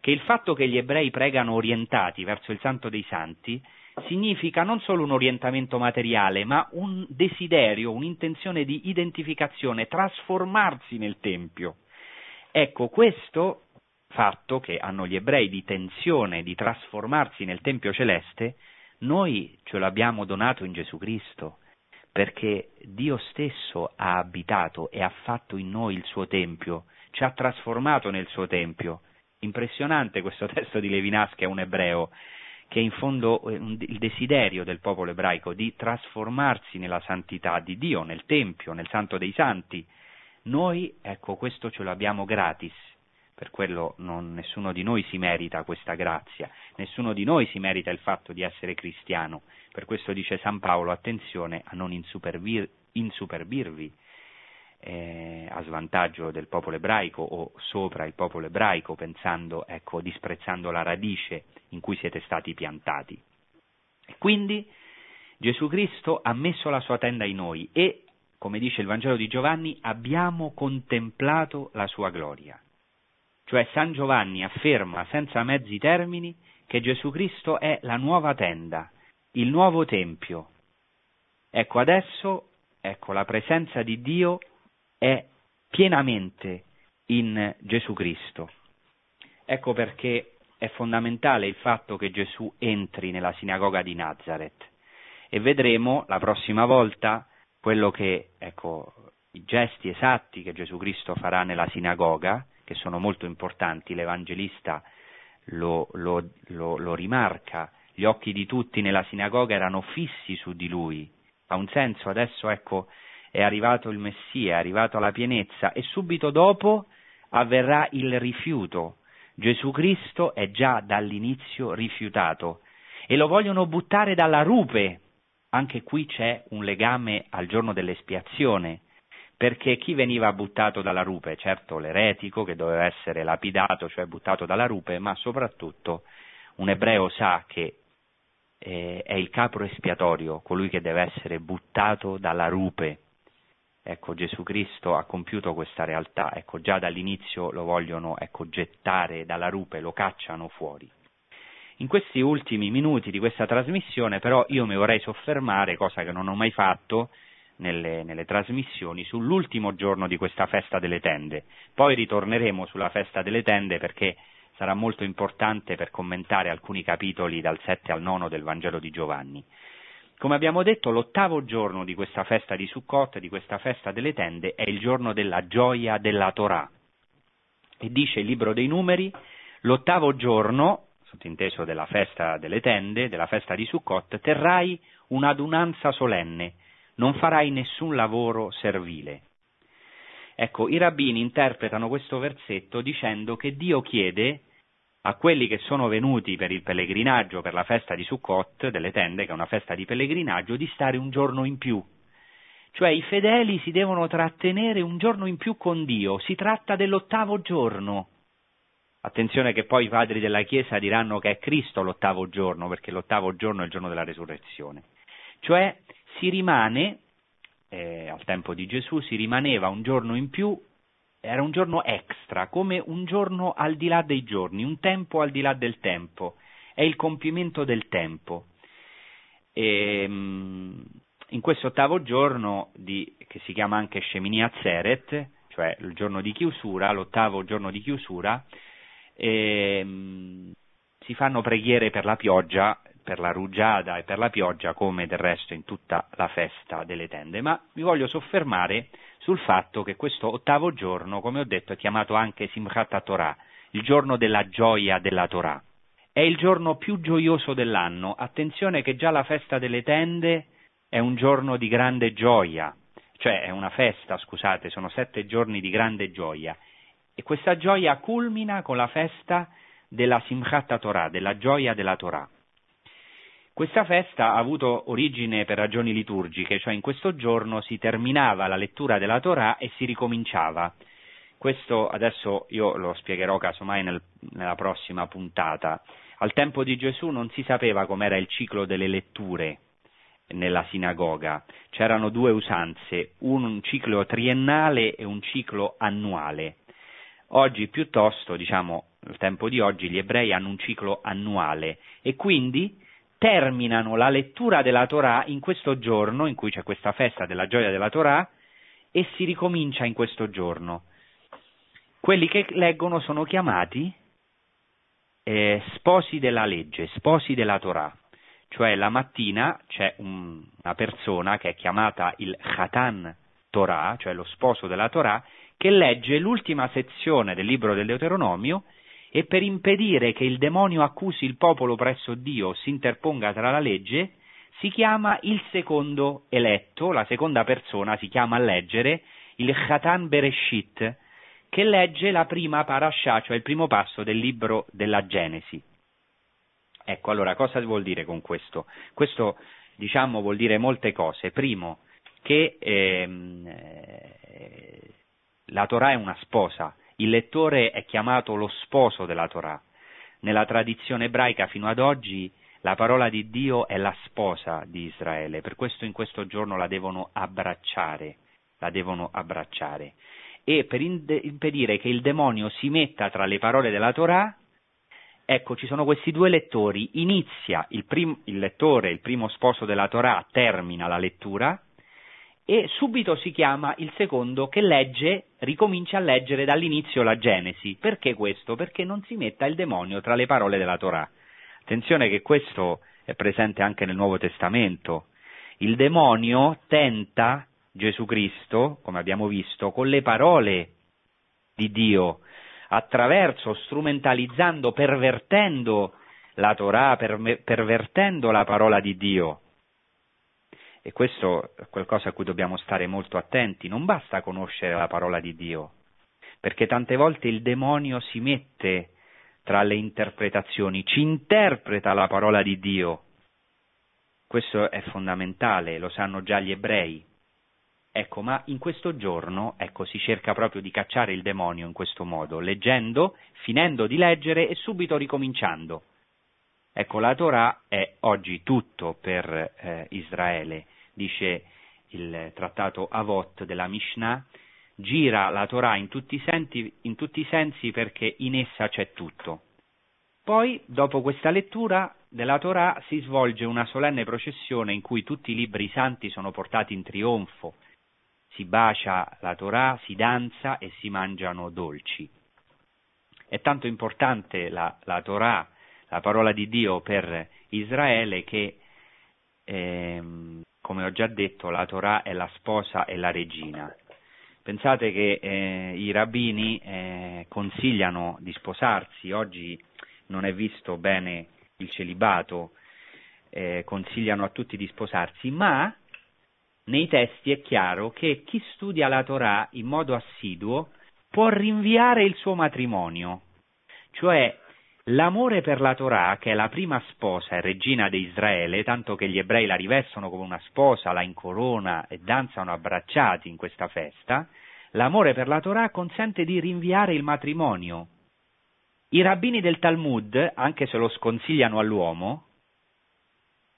Che il fatto che gli ebrei pregano orientati verso il Santo dei Santi significa non solo un orientamento materiale, ma un desiderio, un'intenzione di identificazione, trasformarsi nel Tempio. Ecco, questo fatto che hanno gli ebrei di tensione, di trasformarsi nel Tempio celeste, noi ce l'abbiamo donato in Gesù Cristo, perché Dio stesso ha abitato e ha fatto in noi il suo Tempio, ci ha trasformato nel suo Tempio. Impressionante questo testo di Levinas che è un ebreo, che è in fondo eh, il desiderio del popolo ebraico di trasformarsi nella santità di Dio, nel Tempio, nel Santo dei Santi. Noi, ecco, questo ce l'abbiamo gratis, per quello non, nessuno di noi si merita questa grazia, nessuno di noi si merita il fatto di essere cristiano, per questo dice San Paolo attenzione a non insuperbir, insuperbirvi eh, a svantaggio del popolo ebraico o sopra il popolo ebraico, pensando, ecco, disprezzando la radice in cui siete stati piantati. Quindi Gesù Cristo ha messo la sua tenda in noi e, come dice il Vangelo di Giovanni, abbiamo contemplato la sua gloria. Cioè San Giovanni afferma senza mezzi termini che Gesù Cristo è la nuova tenda, il nuovo Tempio. Ecco, adesso ecco, la presenza di Dio è pienamente in Gesù Cristo. Ecco perché è fondamentale il fatto che Gesù entri nella sinagoga di Nazareth e vedremo la prossima volta quello che, ecco, i gesti esatti che Gesù Cristo farà nella sinagoga che sono molto importanti, l'Evangelista lo, lo, lo, lo rimarca, gli occhi di tutti nella sinagoga erano fissi su di lui. Ha un senso, adesso ecco è arrivato il Messia, è arrivato la pienezza e subito dopo avverrà il rifiuto. Gesù Cristo è già dall'inizio rifiutato e lo vogliono buttare dalla rupe. Anche qui c'è un legame al giorno dell'espiazione perché chi veniva buttato dalla rupe, certo l'eretico che doveva essere lapidato, cioè buttato dalla rupe, ma soprattutto un ebreo sa che eh, è il capro espiatorio, colui che deve essere buttato dalla rupe. Ecco, Gesù Cristo ha compiuto questa realtà, ecco, già dall'inizio lo vogliono ecco, gettare dalla rupe, lo cacciano fuori. In questi ultimi minuti di questa trasmissione però io mi vorrei soffermare, cosa che non ho mai fatto, nelle, nelle, trasmissioni sull'ultimo giorno di questa festa delle tende. Poi ritorneremo sulla festa delle tende perché sarà molto importante per commentare alcuni capitoli dal 7 al 9 del Vangelo di Giovanni. Come abbiamo detto, l'ottavo giorno di questa festa di Sukkot, di questa festa delle tende, è il giorno della gioia della Torah. E dice il libro dei numeri, l'ottavo giorno, sottinteso della festa delle tende, della festa di Sukkot, terrai un'adunanza solenne, non farai nessun lavoro servile. Ecco, i rabbini interpretano questo versetto dicendo che Dio chiede a quelli che sono venuti per il pellegrinaggio, per la festa di Sukkot, delle tende, che è una festa di pellegrinaggio, di stare un giorno in più. Cioè i fedeli si devono trattenere un giorno in più con Dio, si tratta dell'ottavo giorno. Attenzione che poi i padri della Chiesa diranno che è Cristo l'ottavo giorno, perché l'ottavo giorno è il giorno della resurrezione. cioè si rimane, eh, al tempo di Gesù, si rimaneva un giorno in più, era un giorno extra, come un giorno al di là dei giorni, un tempo al di là del tempo, è il compimento del tempo. E, ehm, in questo ottavo giorno, di, che si chiama anche Shemini Atzeret, cioè il giorno di chiusura, l'ottavo giorno di chiusura, ehm, si fanno preghiere per la pioggia, per la rugiada e per la pioggia, come del resto in tutta la festa delle tende, ma mi voglio soffermare sul fatto che questo ottavo giorno, come ho detto, è chiamato anche Simchat Torah, il giorno della gioia della Torah. È il giorno più gioioso dell'anno. Attenzione che già la festa delle tende è un giorno di grande gioia, cioè è una festa, scusate, sono sette giorni di grande gioia. E questa gioia culmina con la festa della Simchat Torah, della gioia della Torah. Questa festa ha avuto origine per ragioni liturgiche, cioè in questo giorno si terminava la lettura della Torah e si ricominciava. Questo adesso io lo spiegherò casomai nel, nella prossima puntata. Al tempo di Gesù non si sapeva com'era il ciclo delle letture nella sinagoga. C'erano due usanze, un ciclo triennale e un ciclo annuale. Oggi piuttosto, diciamo, al tempo di oggi, gli ebrei hanno un ciclo annuale e quindi terminano la lettura della Torah in questo giorno in cui c'è questa festa della gioia della Torah e si ricomincia in questo giorno. Quelli che leggono sono chiamati eh, sposi della legge, sposi della Torah, cioè la mattina c'è un, una persona che è chiamata il Khatan Torah, cioè lo sposo della Torah, che legge l'ultima sezione del libro del Deuteronomio e per impedire che il demonio accusi il popolo presso Dio si interponga tra la legge, si chiama il secondo eletto, la seconda persona si chiama a leggere il Khatan Bereshit, che legge la prima parasha, cioè il primo passo del libro della Genesi. Ecco, allora cosa vuol dire con questo? Questo, diciamo, vuol dire molte cose. Primo, che ehm, eh, la Torah è una sposa, il lettore è chiamato lo sposo della Torah. Nella tradizione ebraica fino ad oggi la parola di Dio è la sposa di Israele, per questo in questo giorno la devono abbracciare, la devono abbracciare e per impedire che il demonio si metta tra le parole della Torah, ecco, ci sono questi due lettori. Inizia il, prim- il lettore, il primo sposo della Torah, termina la lettura e subito si chiama il secondo che legge, ricomincia a leggere dall'inizio la Genesi. Perché questo? Perché non si metta il demonio tra le parole della Torah. Attenzione che questo è presente anche nel Nuovo Testamento. Il demonio tenta Gesù Cristo, come abbiamo visto, con le parole di Dio, attraverso, strumentalizzando, pervertendo la Torah, pervertendo la parola di Dio. E questo è qualcosa a cui dobbiamo stare molto attenti. Non basta conoscere la parola di Dio, perché tante volte il demonio si mette tra le interpretazioni, ci interpreta la parola di Dio. Questo è fondamentale, lo sanno già gli ebrei. Ecco, ma in questo giorno, ecco, si cerca proprio di cacciare il demonio in questo modo, leggendo, finendo di leggere e subito ricominciando. Ecco, la Torah è oggi tutto per eh, Israele, dice il trattato Avot della Mishnah, gira la Torah in tutti, i sensi, in tutti i sensi perché in essa c'è tutto. Poi, dopo questa lettura della Torah, si svolge una solenne processione in cui tutti i libri santi sono portati in trionfo, si bacia la Torah, si danza e si mangiano dolci. È tanto importante la, la Torah, la parola di Dio per Israele che, ehm, come ho già detto, la Torah è la sposa e la regina. Pensate che eh, i rabbini eh, consigliano di sposarsi, oggi non è visto bene il celibato, eh, consigliano a tutti di sposarsi, ma nei testi è chiaro che chi studia la Torah in modo assiduo può rinviare il suo matrimonio, cioè l'amore per la Torah, che è la prima sposa e regina di Israele, tanto che gli ebrei la rivestono come una sposa, la incorona e danzano abbracciati in questa festa, l'amore per la Torah consente di rinviare il matrimonio. I rabbini del Talmud, anche se lo sconsigliano all'uomo,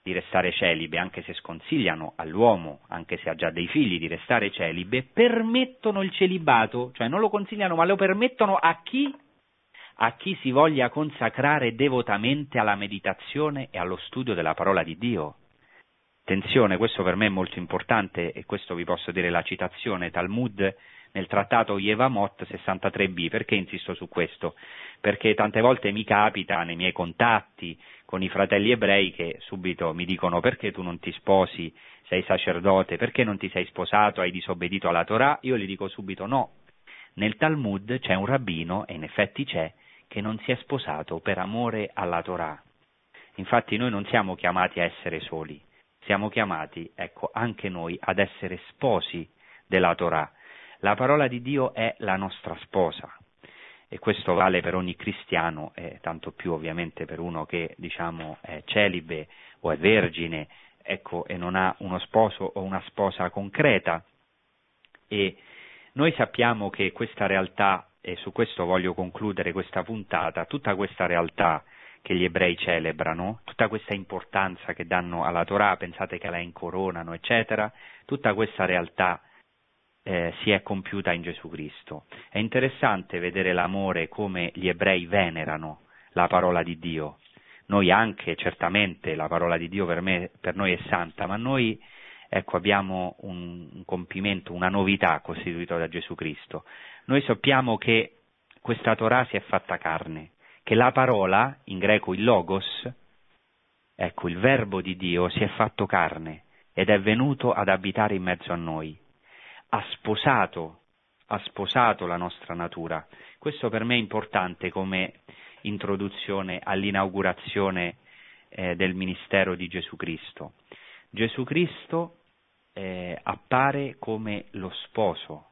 di restare celibe, anche se sconsigliano all'uomo, anche se ha già dei figli, di restare celibe, permettono il celibato, cioè non lo consigliano, ma lo permettono a chi? A chi si voglia consacrare devotamente alla meditazione e allo studio della parola di Dio. Attenzione, questo per me è molto importante e questo vi posso dire la citazione Talmud nel trattato Yevamot 63b. Perché insisto su questo? Perché tante volte mi capita nei miei contatti con i fratelli ebrei che subito mi dicono perché tu non ti sposi, sei sacerdote, perché non ti sei sposato, hai disobbedito alla Torah? Io gli dico subito no. Nel Talmud c'è un rabbino, e in effetti c'è, che non si è sposato per amore alla Torah. Infatti noi non siamo chiamati a essere soli, siamo chiamati, ecco, anche noi ad essere sposi della Torah. La parola di Dio è la nostra sposa e questo vale per ogni cristiano, e tanto più ovviamente per uno che diciamo è celibe o è vergine, ecco, e non ha uno sposo o una sposa concreta. E noi sappiamo che questa realtà, e su questo voglio concludere questa puntata, tutta questa realtà che gli ebrei celebrano, tutta questa importanza che danno alla Torah, pensate che la incoronano, eccetera, tutta questa realtà eh, si è compiuta in Gesù Cristo. È interessante vedere l'amore come gli ebrei venerano la parola di Dio. Noi anche, certamente, la parola di Dio per, me, per noi è santa, ma noi ecco, abbiamo un, un compimento, una novità costituita da Gesù Cristo. Noi sappiamo che questa Torah si è fatta carne, che la parola, in greco il logos, ecco, il verbo di Dio si è fatto carne ed è venuto ad abitare in mezzo a noi. Ha sposato, ha sposato la nostra natura. Questo per me è importante come introduzione all'inaugurazione eh, del ministero di Gesù Cristo. Gesù Cristo eh, appare come lo sposo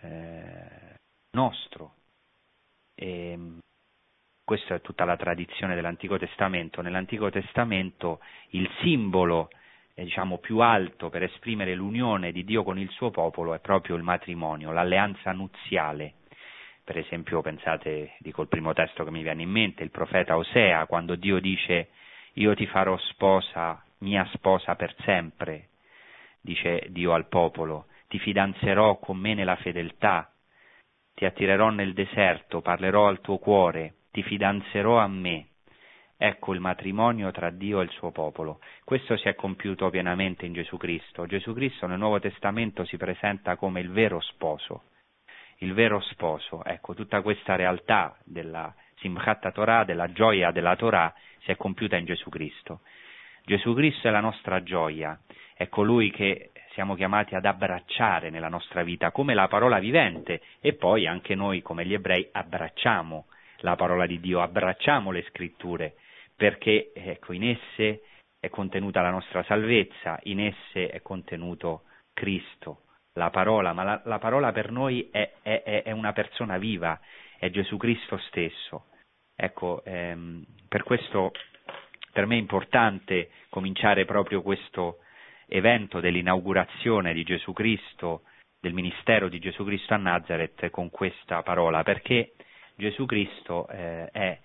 eh, nostro. E, questa è tutta la tradizione dell'Antico Testamento. Nell'Antico Testamento il simbolo eh, diciamo, più alto per esprimere l'unione di Dio con il suo popolo è proprio il matrimonio, l'alleanza nuziale. Per esempio, pensate, dico il primo testo che mi viene in mente, il profeta Osea, quando Dio dice io ti farò sposa, mia sposa per sempre, dice Dio al popolo, ti fidanzerò con me nella fedeltà, ti attirerò nel deserto, parlerò al tuo cuore, ti fidanzerò a me. Ecco il matrimonio tra Dio e il suo popolo. Questo si è compiuto pienamente in Gesù Cristo. Gesù Cristo nel Nuovo Testamento si presenta come il vero sposo. Il vero sposo, ecco, tutta questa realtà della Simchat Torah, della gioia della Torah, si è compiuta in Gesù Cristo. Gesù Cristo è la nostra gioia, è colui che siamo chiamati ad abbracciare nella nostra vita come la parola vivente e poi anche noi come gli ebrei abbracciamo la parola di Dio, abbracciamo le scritture, perché ecco, in esse è contenuta la nostra salvezza, in esse è contenuto Cristo, la parola, ma la, la parola per noi è, è, è, una persona viva, è Gesù Cristo stesso. Ecco, ehm, per questo per me è importante cominciare proprio questo evento dell'inaugurazione di Gesù Cristo, del ministero di Gesù Cristo a Nazareth con questa parola, perché Gesù Cristo eh, è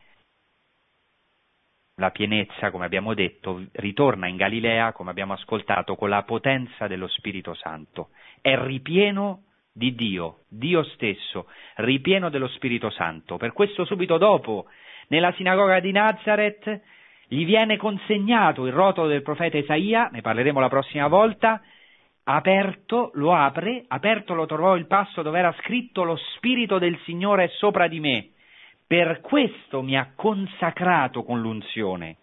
la pienezza, come abbiamo detto, ritorna in Galilea, come abbiamo ascoltato, con la potenza dello Spirito Santo. È ripieno di Dio, Dio stesso, ripieno dello Spirito Santo. Per questo subito dopo, nella sinagoga di Nazareth, gli viene consegnato il rotolo del profeta Isaia, ne parleremo la prossima volta, aperto, lo apre, aperto lo trovò il passo dove era scritto lo Spirito del Signore è sopra di me, per questo mi ha consacrato con l'unzione.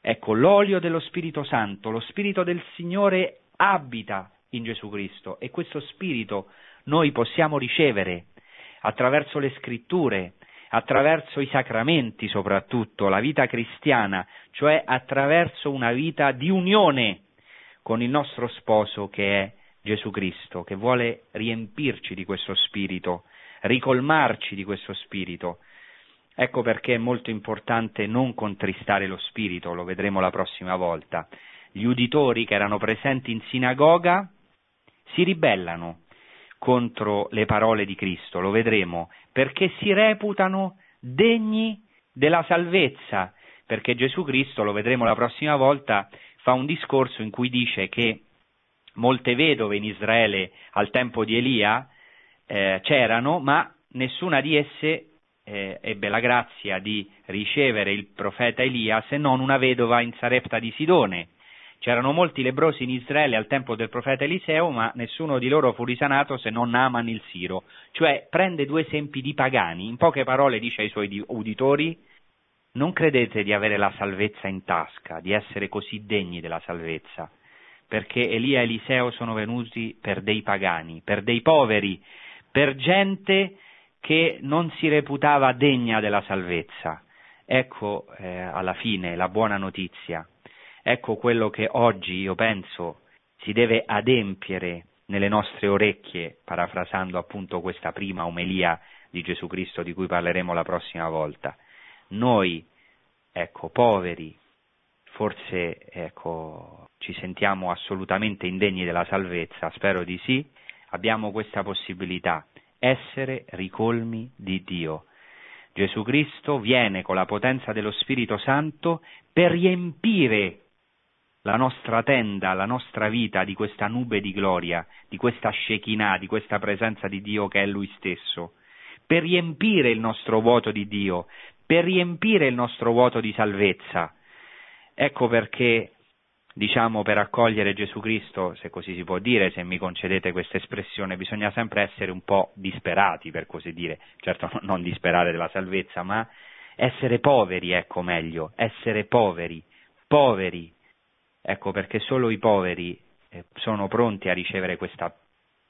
Ecco, l'olio dello Spirito Santo, lo Spirito del Signore abita in Gesù Cristo e questo Spirito noi possiamo ricevere attraverso le scritture, attraverso i sacramenti soprattutto, la vita cristiana, cioè attraverso una vita di unione con il nostro sposo che è Gesù Cristo, che vuole riempirci di questo spirito, ricolmarci di questo spirito. Ecco perché è molto importante non contristare lo spirito, lo vedremo la prossima volta. Gli uditori che erano presenti in sinagoga si ribellano contro le parole di Cristo, lo vedremo, perché si reputano degni della salvezza, perché Gesù Cristo, lo vedremo la prossima volta, fa un discorso in cui dice che molte vedove in Israele al tempo di Elia eh, c'erano, ma nessuna di esse eh, ebbe la grazia di ricevere il profeta Elia se non una vedova in Sarepta di Sidone. C'erano molti lebrosi in Israele al tempo del profeta Eliseo, ma nessuno di loro fu risanato se non Naaman il Siro. Cioè prende due esempi di pagani, in poche parole dice ai suoi uditori, non credete di avere la salvezza in tasca, di essere così degni della salvezza, perché Elia e Eliseo sono venuti per dei pagani, per dei poveri, per gente che non si reputava degna della salvezza. Ecco eh, alla fine la buona notizia, ecco quello che oggi io penso si deve adempiere nelle nostre orecchie, parafrasando appunto questa prima omelia di Gesù Cristo di cui parleremo la prossima volta. Noi, ecco, poveri, forse ecco, ci sentiamo assolutamente indegni della salvezza, spero di sì, abbiamo questa possibilità essere ricolmi di Dio. Gesù Cristo viene con la potenza dello Spirito Santo per riempire la nostra tenda, la nostra vita di questa nube di gloria, di questa Shekinah, di questa presenza di Dio che è Lui stesso, per riempire il nostro vuoto di Dio, per riempire il nostro vuoto di salvezza. Ecco perché diciamo, per accogliere Gesù Cristo, se così si può dire, se mi concedete questa espressione, bisogna sempre essere un po' disperati, per così dire, certo non disperare della salvezza, ma essere poveri, ecco meglio, essere poveri, poveri, ecco perché solo i poveri eh, sono pronti a ricevere questa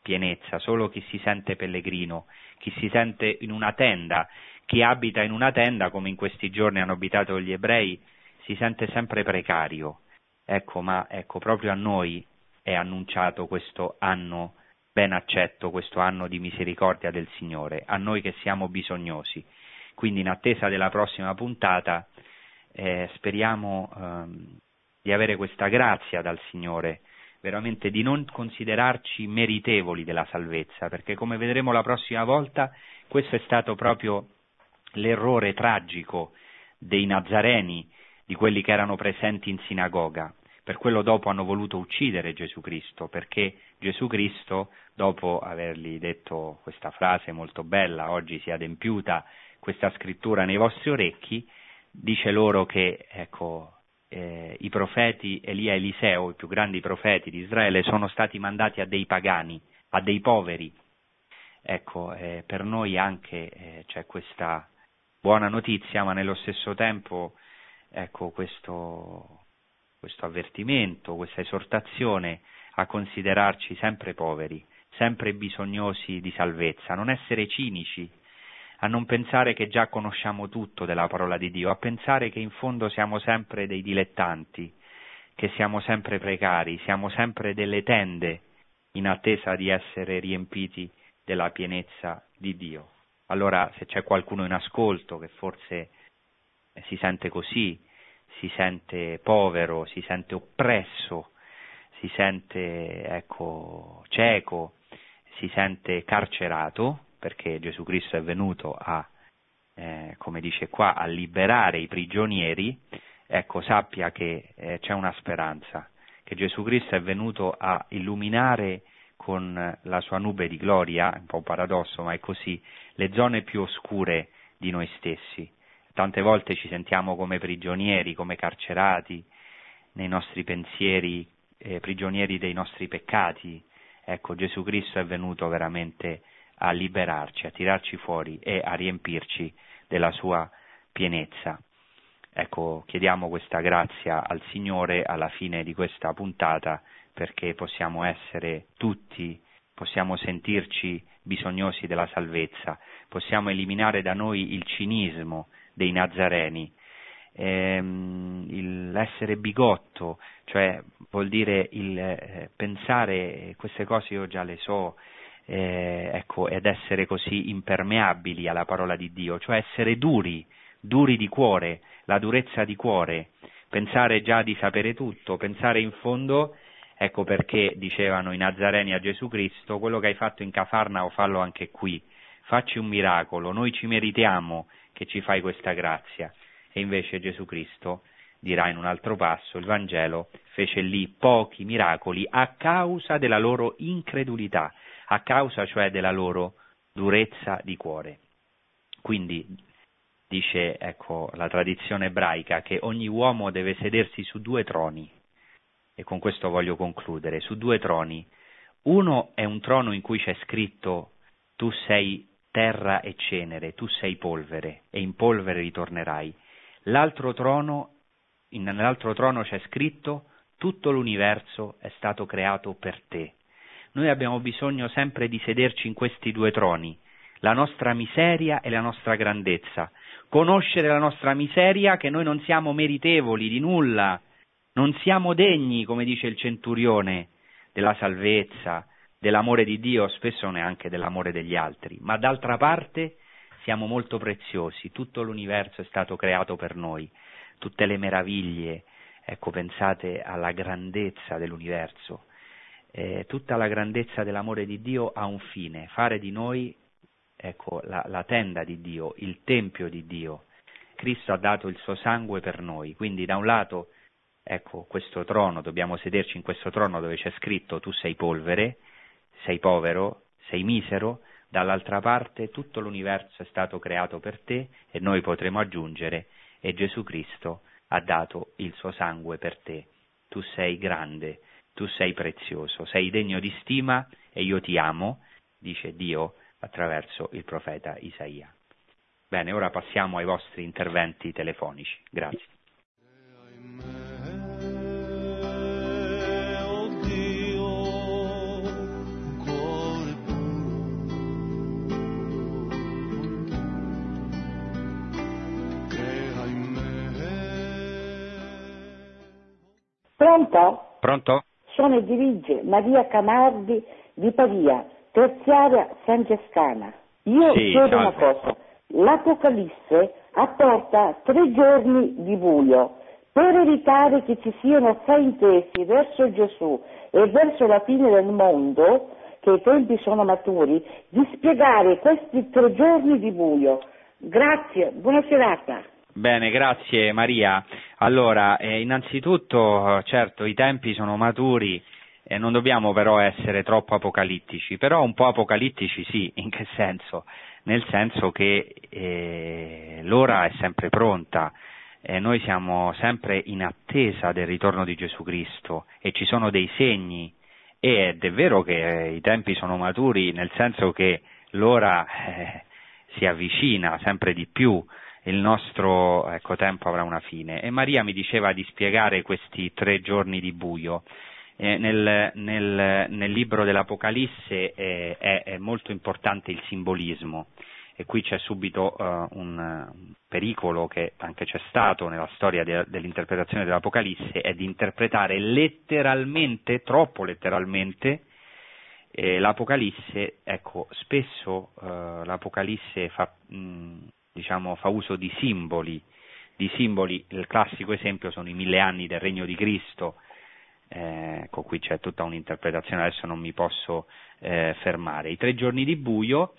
pienezza, solo chi si sente pellegrino, chi si sente in una tenda, chi abita in una tenda, come in questi giorni hanno abitato gli ebrei, si sente sempre precario, Ecco, ma ecco, proprio a noi è annunciato questo anno ben accetto, questo anno di misericordia del Signore, a noi che siamo bisognosi. Quindi in attesa della prossima puntata eh, speriamo ehm, di avere questa grazia dal Signore, veramente di non considerarci meritevoli della salvezza, perché come vedremo la prossima volta questo è stato proprio l'errore tragico dei Nazareni di quelli che erano presenti in sinagoga. Per quello dopo hanno voluto uccidere Gesù Cristo, perché Gesù Cristo, dopo avergli detto questa frase molto bella, oggi si è adempiuta questa scrittura nei vostri orecchi, dice loro che ecco, eh, i profeti Elia e Eliseo, i più grandi profeti di Israele, sono stati mandati a dei pagani, a dei poveri. Ecco, eh, per noi anche eh, c'è questa buona notizia, ma nello stesso tempo ecco, questo, questo avvertimento, questa esortazione a considerarci sempre poveri, sempre bisognosi di salvezza, non essere cinici, a non pensare che già conosciamo tutto della parola di Dio, a pensare che in fondo siamo sempre dei dilettanti, che siamo sempre precari, siamo sempre delle tende in attesa di essere riempiti della pienezza di Dio. Allora se c'è qualcuno in ascolto che forse si sente così, si sente povero, si sente oppresso, si sente ecco, cieco, si sente carcerato, perché Gesù Cristo è venuto a, eh, come dice qua, a liberare i prigionieri, ecco sappia che eh, c'è una speranza, che Gesù Cristo è venuto a illuminare con la sua nube di gloria, un po' un paradosso, ma è così, le zone più oscure di noi stessi Tante volte ci sentiamo come prigionieri, come carcerati nei nostri pensieri, eh, prigionieri dei nostri peccati. Ecco, Gesù Cristo è venuto veramente a liberarci, a tirarci fuori e a riempirci della sua pienezza. Ecco, chiediamo questa grazia al Signore alla fine di questa puntata perché possiamo essere tutti, possiamo sentirci bisognosi della salvezza, possiamo eliminare da noi il cinismo, dei Nazareni. Ehm, l'essere bigotto, cioè vuol dire il eh, pensare queste cose io già le so, eh, ecco, ed essere così impermeabili alla parola di Dio, cioè essere duri, duri di cuore, la durezza di cuore, pensare già di sapere tutto, pensare in fondo, ecco perché dicevano i Nazareni a Gesù Cristo, quello che hai fatto in Cafarna o fallo anche qui, facci un miracolo, noi ci meritiamo che ci fai questa grazia. e invece Gesù Cristo dirà in un altro passo, il Vangelo fece lì pochi miracoli a causa della loro incredulità, a causa cioè della loro durezza di cuore. Quindi dice ecco, la tradizione ebraica che ogni uomo deve sedersi su due troni, e con questo voglio concludere, su due troni. Uno è un trono in cui c'è scritto tu sei terra e cenere, tu sei polvere e in polvere ritornerai. L'altro trono, nell'altro trono c'è scritto tutto l'universo è stato creato per te. Noi abbiamo bisogno sempre di sederci in questi due troni, la nostra miseria e la nostra grandezza, conoscere la nostra miseria che noi non siamo meritevoli di nulla, non siamo degni, come dice il centurione, della salvezza, dell'amore di Dio, spesso neanche dell'amore degli altri, ma d'altra parte siamo molto preziosi, tutto l'universo è stato creato per noi, tutte le meraviglie, ecco pensate alla grandezza dell'universo, eh, tutta la grandezza dell'amore di Dio ha un fine, fare di noi ecco, la, la tenda di Dio, il tempio di Dio. Cristo ha dato il suo sangue per noi, quindi da un lato ecco questo trono, dobbiamo sederci in questo trono dove c'è scritto tu sei polvere, sei povero, sei misero, dall'altra parte tutto l'universo è stato creato per te e noi potremo aggiungere e Gesù Cristo ha dato il suo sangue per te. Tu sei grande, tu sei prezioso, sei degno di stima e io ti amo, dice Dio attraverso il profeta Isaia. Bene, ora passiamo ai vostri interventi telefonici. Grazie. Pronto? Pronto? Sono e dirige Maria Camardi di Pavia, terziaria francescana. Io Sì, chiedo una cosa. L'Apocalisse apporta tre giorni di buio per evitare che ci siano fraintesi verso Gesù e verso la fine del mondo, che i tempi sono maturi, di spiegare questi tre giorni di buio. Grazie, buona serata. Bene, grazie Maria. Allora, eh, innanzitutto, certo, i tempi sono maturi e non dobbiamo però essere troppo apocalittici, però un po' apocalittici sì, in che senso? Nel senso che eh, l'ora è sempre pronta, noi siamo sempre in attesa del ritorno di Gesù Cristo e ci sono dei segni ed è vero che eh, i tempi sono maturi nel senso che l'ora eh, si avvicina sempre di più, il nostro ecco, tempo avrà una fine. E Maria mi diceva di spiegare questi tre giorni di buio. Eh, nel, nel, nel, libro dell'Apocalisse eh, è, è, molto importante il simbolismo e qui c'è subito uh, un, pericolo che anche c'è stato nella storia de, dell'interpretazione dell'Apocalisse, è di interpretare letteralmente, troppo letteralmente, eh, l'Apocalisse, ecco, spesso uh, l'Apocalisse fa, mh, diciamo, fa uso di simboli, di simboli, il classico esempio sono i mille anni del regno di Cristo, eh, ecco qui c'è tutta un'interpretazione, adesso non mi posso eh, fermare. I tre giorni di buio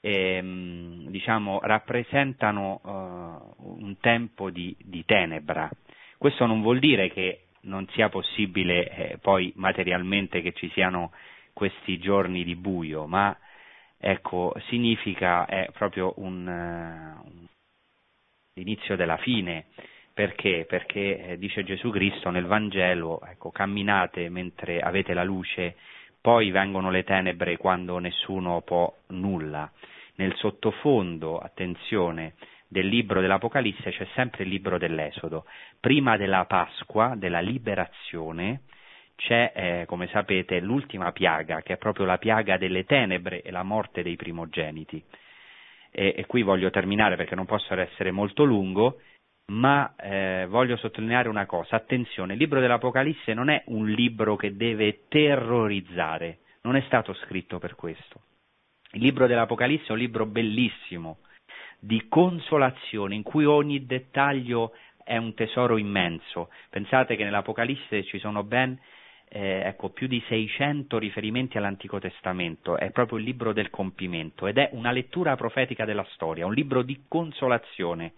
ehm, diciamo, rappresentano uh, un tempo di, di, tenebra. Questo non vuol dire che non sia possibile eh, poi materialmente che ci siano questi giorni di buio, ma ecco, significa è proprio un, uh, l'inizio della fine. Perché? Perché eh, dice Gesù Cristo nel Vangelo, ecco, camminate mentre avete la luce, poi vengono le tenebre quando nessuno può nulla. Nel sottofondo, attenzione, del libro dell'Apocalisse c'è sempre il libro dell'Esodo. Prima della Pasqua, della liberazione, c'è, eh, come sapete, l'ultima piaga, che è proprio la piaga delle tenebre e la morte dei primogeniti. E, e qui voglio terminare perché non posso essere molto lungo, ma eh, voglio sottolineare una cosa, attenzione, il libro dell'Apocalisse non è un libro che deve terrorizzare, non è stato scritto per questo. Il libro dell'Apocalisse è un libro bellissimo, di consolazione, in cui ogni dettaglio è un tesoro immenso. Pensate che nell'Apocalisse ci sono ben eh, ecco, più di 600 riferimenti all'Antico Testamento, è proprio il libro del compimento ed è una lettura profetica della storia, un libro di consolazione.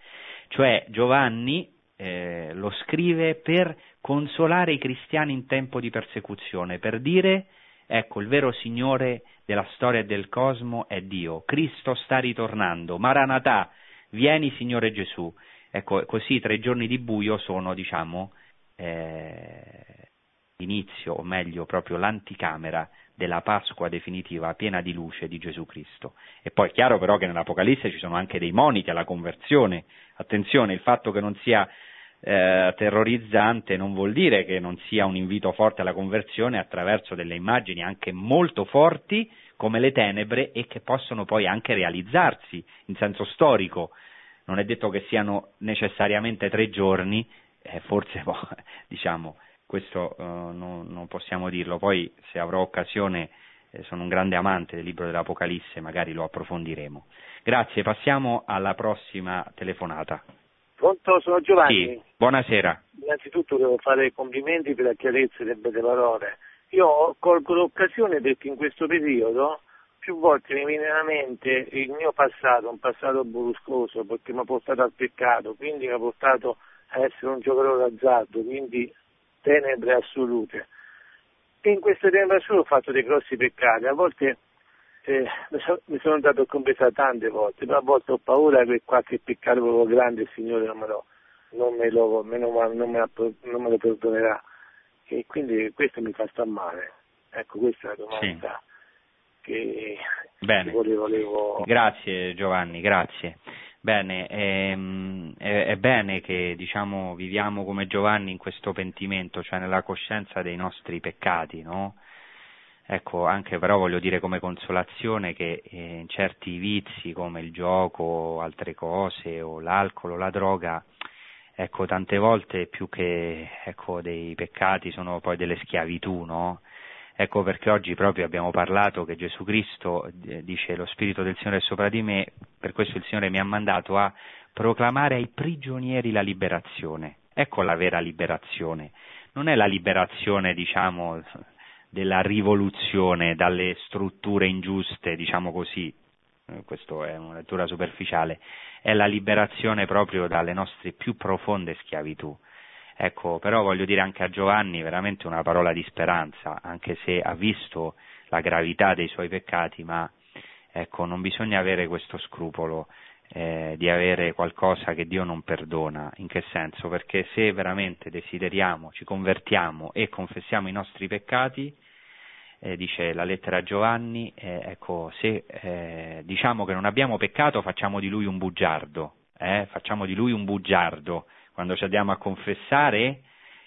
Cioè Giovanni eh, lo scrive per consolare i cristiani in tempo di persecuzione, per dire ecco il vero Signore della storia e del cosmo è Dio, Cristo sta ritornando, Maranatà, vieni Signore Gesù. Ecco, così tre giorni di buio sono, diciamo, eh, l'inizio, o meglio proprio l'anticamera della Pasqua definitiva piena di luce di Gesù Cristo. E poi è chiaro però che nell'Apocalisse ci sono anche dei moniti alla conversione. Attenzione, il fatto che non sia eh, terrorizzante non vuol dire che non sia un invito forte alla conversione attraverso delle immagini anche molto forti come le tenebre e che possono poi anche realizzarsi in senso storico. Non è detto che siano necessariamente tre giorni, eh, forse diciamo questo eh, non, non, possiamo dirlo. Poi se avrò occasione, eh, sono un grande amante del libro dell'Apocalisse, magari lo approfondiremo. Grazie, passiamo alla prossima telefonata. Pronto, sono Giovanni. Sì, buonasera. Innanzitutto devo fare chiarimenti per la chiarezza delle belle parole. Io colgo l'occasione perché in questo periodo più volte mi viene alla mente il mio passato, un passato bruscoso, perché mi ha portato al peccato, quindi mi ha portato a essere un giocatore d'azzardo, quindi tenebre assolute. E in queste tenebre assolute ho fatto dei grossi peccati, a volte eh, mi sono andato a confessare tante volte, ma a volte ho paura che qualche peccato proprio grande il Signore non me lo, non me lo, non me, non me lo perdonerà. E quindi questo mi fa star male. Ecco, questa è la domanda sì. che Bene. volevo, volevo... Grazie Giovanni, grazie. Bene, ehm, è, è, bene che diciamo, viviamo come Giovanni in questo pentimento, cioè nella coscienza dei nostri peccati, no? Ecco, anche però voglio dire come consolazione che eh, in certi vizi come il gioco, altre cose, o l'alcol o la droga, ecco, tante volte più che ecco, dei peccati sono poi delle schiavitù, no? Ecco perché oggi proprio abbiamo parlato che Gesù Cristo eh, dice lo Spirito del Signore è sopra di me, per questo il Signore mi ha mandato a proclamare ai prigionieri la liberazione. Ecco la vera liberazione. Non è la liberazione, diciamo, della rivoluzione dalle strutture ingiuste, diciamo così, eh, questa è una lettura superficiale, è la liberazione proprio dalle nostre più profonde schiavitù. Ecco, però voglio dire anche a Giovanni veramente una parola di speranza, anche se ha visto la gravità dei suoi peccati, ma ecco, non bisogna avere questo scrupolo eh, di avere qualcosa che Dio non perdona. In che senso? Perché se veramente desideriamo, ci convertiamo e confessiamo i nostri peccati, eh, dice la lettera a Giovanni, eh, ecco, se eh, diciamo che non abbiamo peccato facciamo di lui un bugiardo, eh, facciamo di lui un bugiardo, quando ci andiamo a confessare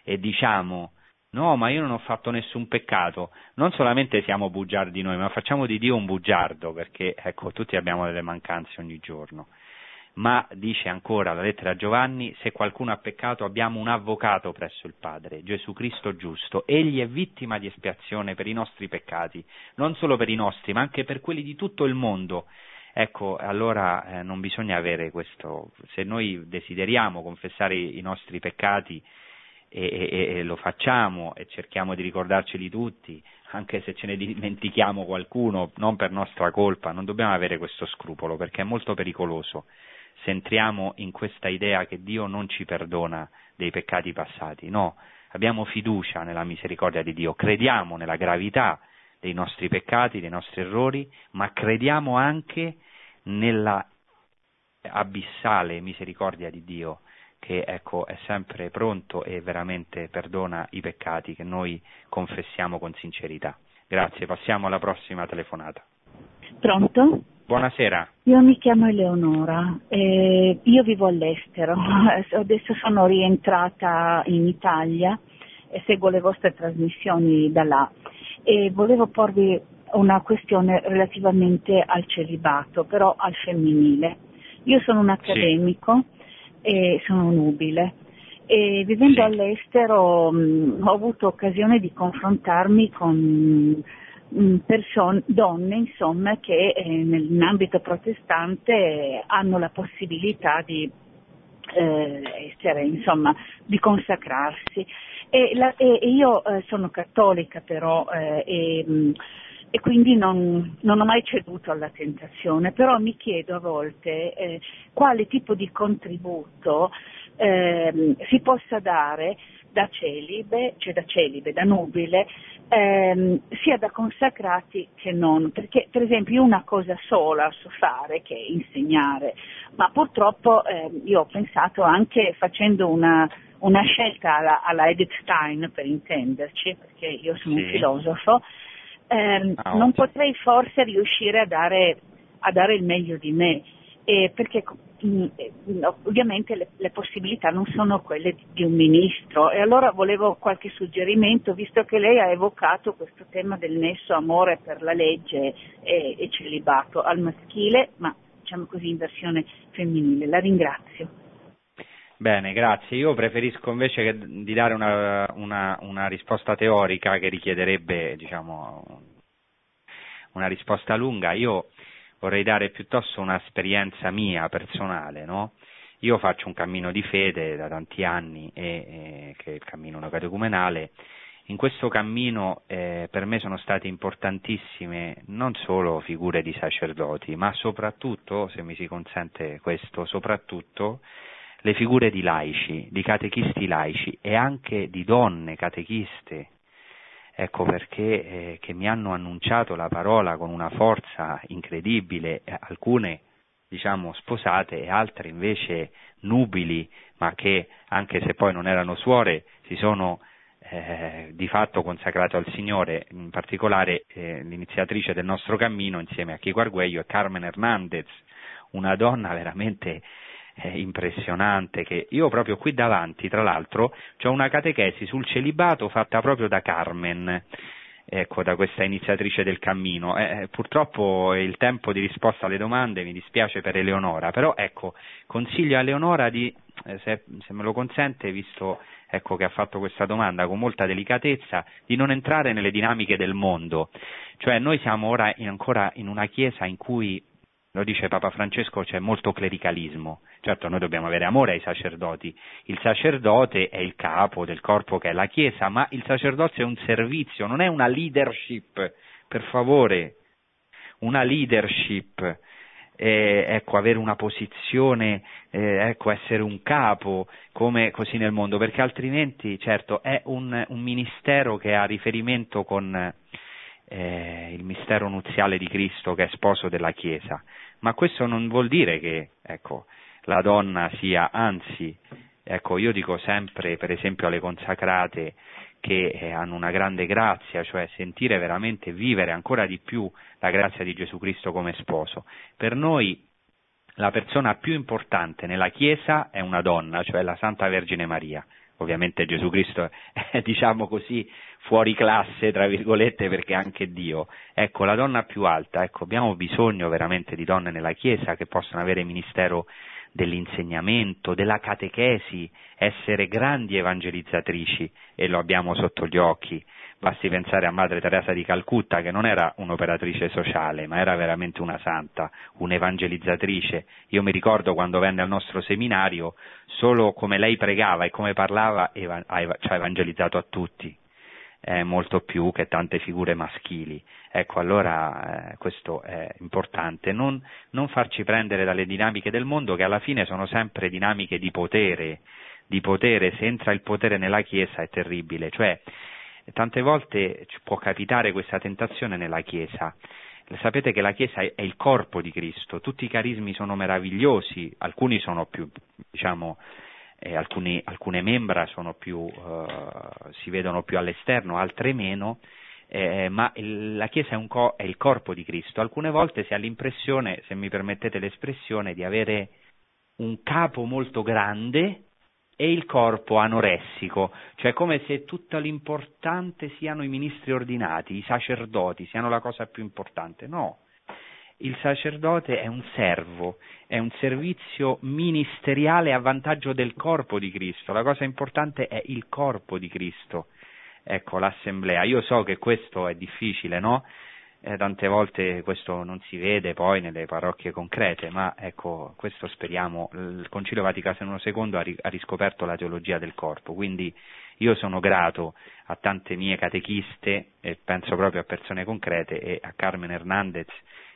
e diciamo no, ma io non ho fatto nessun peccato, non solamente siamo bugiardi noi, ma facciamo di Dio un bugiardo, perché ecco, tutti abbiamo delle mancanze ogni giorno. Ma dice ancora la lettera a Giovanni, se qualcuno ha peccato abbiamo un avvocato presso il Padre, Gesù Cristo giusto, egli è vittima di espiazione per i nostri peccati, non solo per i nostri, ma anche per quelli di tutto il mondo. Ecco, allora eh, non bisogna avere questo, se noi desideriamo confessare i nostri peccati e, e, e, lo facciamo e cerchiamo di ricordarceli tutti, anche se ce ne dimentichiamo qualcuno, non per nostra colpa, non dobbiamo avere questo scrupolo perché è molto pericoloso. Se entriamo in questa idea che Dio non ci perdona dei peccati passati, no, abbiamo fiducia nella misericordia di Dio, crediamo nella gravità dei nostri peccati, dei nostri errori, ma crediamo anche nella abissale misericordia di Dio che ecco, è sempre pronto e veramente perdona i peccati che noi confessiamo con sincerità. Grazie, passiamo alla prossima telefonata. Pronto? Buonasera. Io mi chiamo Eleonora, eh, io vivo all'estero, adesso sono rientrata in Italia e seguo le vostre trasmissioni da là e volevo porvi una questione relativamente al celibato, però al femminile. Io sono un accademico sì. e sono nubile e vivendo sì. all'estero mh, ho avuto occasione di confrontarmi con Person- donne insomma, che eh, nell'ambito protestante hanno la possibilità di eh, essere, insomma, di consacrarsi. E, la, e io eh, sono cattolica però eh, e mh, e quindi non, non, ho mai ceduto alla tentazione, però mi chiedo a volte eh, quale tipo di contributo eh, si possa dare da celibe, cioè da celibe, da nubile, ehm, sia da consacrati che non, perché per esempio io una cosa sola so fare che è insegnare, ma purtroppo eh, io ho pensato anche facendo una, una scelta alla, alla, Edith Stein per intenderci, perché io sono sì. un filosofo, ehm, ah, non potrei forse riuscire a dare, a dare il meglio di me, eh, perché mh, mm, ovviamente le, le, possibilità non sono quelle di, di, un ministro e allora volevo qualche suggerimento, visto che lei ha evocato questo tema del nesso amore per la legge e, e celibato al maschile, ma diciamo così in versione femminile. La ringrazio. Bene, grazie. Io preferisco invece che, di dare una, una, una, risposta teorica che richiederebbe diciamo, una risposta lunga. Io vorrei dare piuttosto un'esperienza mia personale, no? Io faccio un cammino di fede da tanti anni, e, e, che è il cammino catecumenale. In questo cammino eh, per me sono state importantissime non solo figure di sacerdoti, ma soprattutto, se mi si consente questo, soprattutto le figure di laici, di catechisti laici e anche di donne catechiste, ecco perché eh, che mi hanno annunciato la parola con una forza incredibile, alcune diciamo sposate e altre invece nubili, ma che anche se poi non erano suore si sono eh, di fatto consacrate al Signore, in particolare eh, l'iniziatrice del nostro cammino insieme a Chico Arguello è Carmen Hernandez, una donna veramente eh, impressionante che io proprio qui davanti, tra l'altro, ho una catechesi sul celibato fatta proprio da Carmen, ecco, da questa iniziatrice del cammino. Eh, eh, purtroppo il tempo di risposta alle domande mi dispiace per Eleonora, però ecco, consiglio a Eleonora di, eh, se, se, me lo consente, visto ecco, che ha fatto questa domanda con molta delicatezza, di non entrare nelle dinamiche del mondo. Cioè noi siamo ora in, ancora in una chiesa in cui lo dice Papa Francesco, c'è molto clericalismo. Certo, noi dobbiamo avere amore ai sacerdoti. Il sacerdote è il capo del corpo che è la Chiesa, ma il sacerdozio è un servizio, non è una leadership. Per favore, una leadership. Eh, ecco, avere una posizione, eh, ecco, essere un capo, come così nel mondo, perché altrimenti, certo, è un, un ministero che ha riferimento con, eh, il mistero nuziale di Cristo che è sposo della Chiesa, ma questo non vuol dire che ecco, la donna sia, anzi, ecco, io dico sempre, per esempio, alle consacrate che eh, hanno una grande grazia, cioè sentire veramente vivere ancora di più la grazia di Gesù Cristo come sposo. Per noi la persona più importante nella Chiesa è una donna, cioè la Santa Vergine Maria. Ovviamente Gesù Cristo è, diciamo così, fuori classe, tra virgolette, perché anche Dio. Ecco, la donna più alta, ecco, abbiamo bisogno veramente di donne nella Chiesa che possano avere ministero dell'insegnamento, della catechesi, essere grandi evangelizzatrici e lo abbiamo sotto gli occhi. Basti pensare a Madre Teresa di Calcutta che non era un'operatrice sociale, ma era veramente una santa, un'evangelizzatrice. Io mi ricordo quando venne al nostro seminario, solo come lei pregava e come parlava ci ha evangelizzato a tutti eh, molto più che tante figure maschili. Ecco, allora eh, questo è importante, non, non farci prendere dalle dinamiche del mondo che alla fine sono sempre dinamiche di potere, di potere, se entra il potere nella Chiesa è terribile, cioè tante volte può capitare questa tentazione nella Chiesa. Sapete che la Chiesa è il corpo di Cristo, tutti i carismi sono meravigliosi, alcuni sono più, diciamo, eh, alcuni, alcune membra più, eh, si vedono più all'esterno, altre meno, eh, ma la Chiesa è, co- è, il corpo di Cristo. Alcune volte si ha l'impressione, se mi permettete l'espressione, di avere un capo molto grande e il corpo anoressico, cioè come se tutto l'importante siano i ministri ordinati, i sacerdoti, siano la cosa più importante. No, il sacerdote è un servo, è un servizio ministeriale a vantaggio del corpo di Cristo. La cosa importante è il corpo di Cristo. Ecco, l'assemblea. Io so che questo è difficile, no? Eh, tante volte questo non si vede poi nelle parrocchie concrete, ma ecco, questo speriamo, il Concilio Vaticano II ha, ri- ha riscoperto la teologia del corpo, quindi io sono grato a tante mie catechiste, e penso proprio a persone concrete, e a Carmen Hernandez,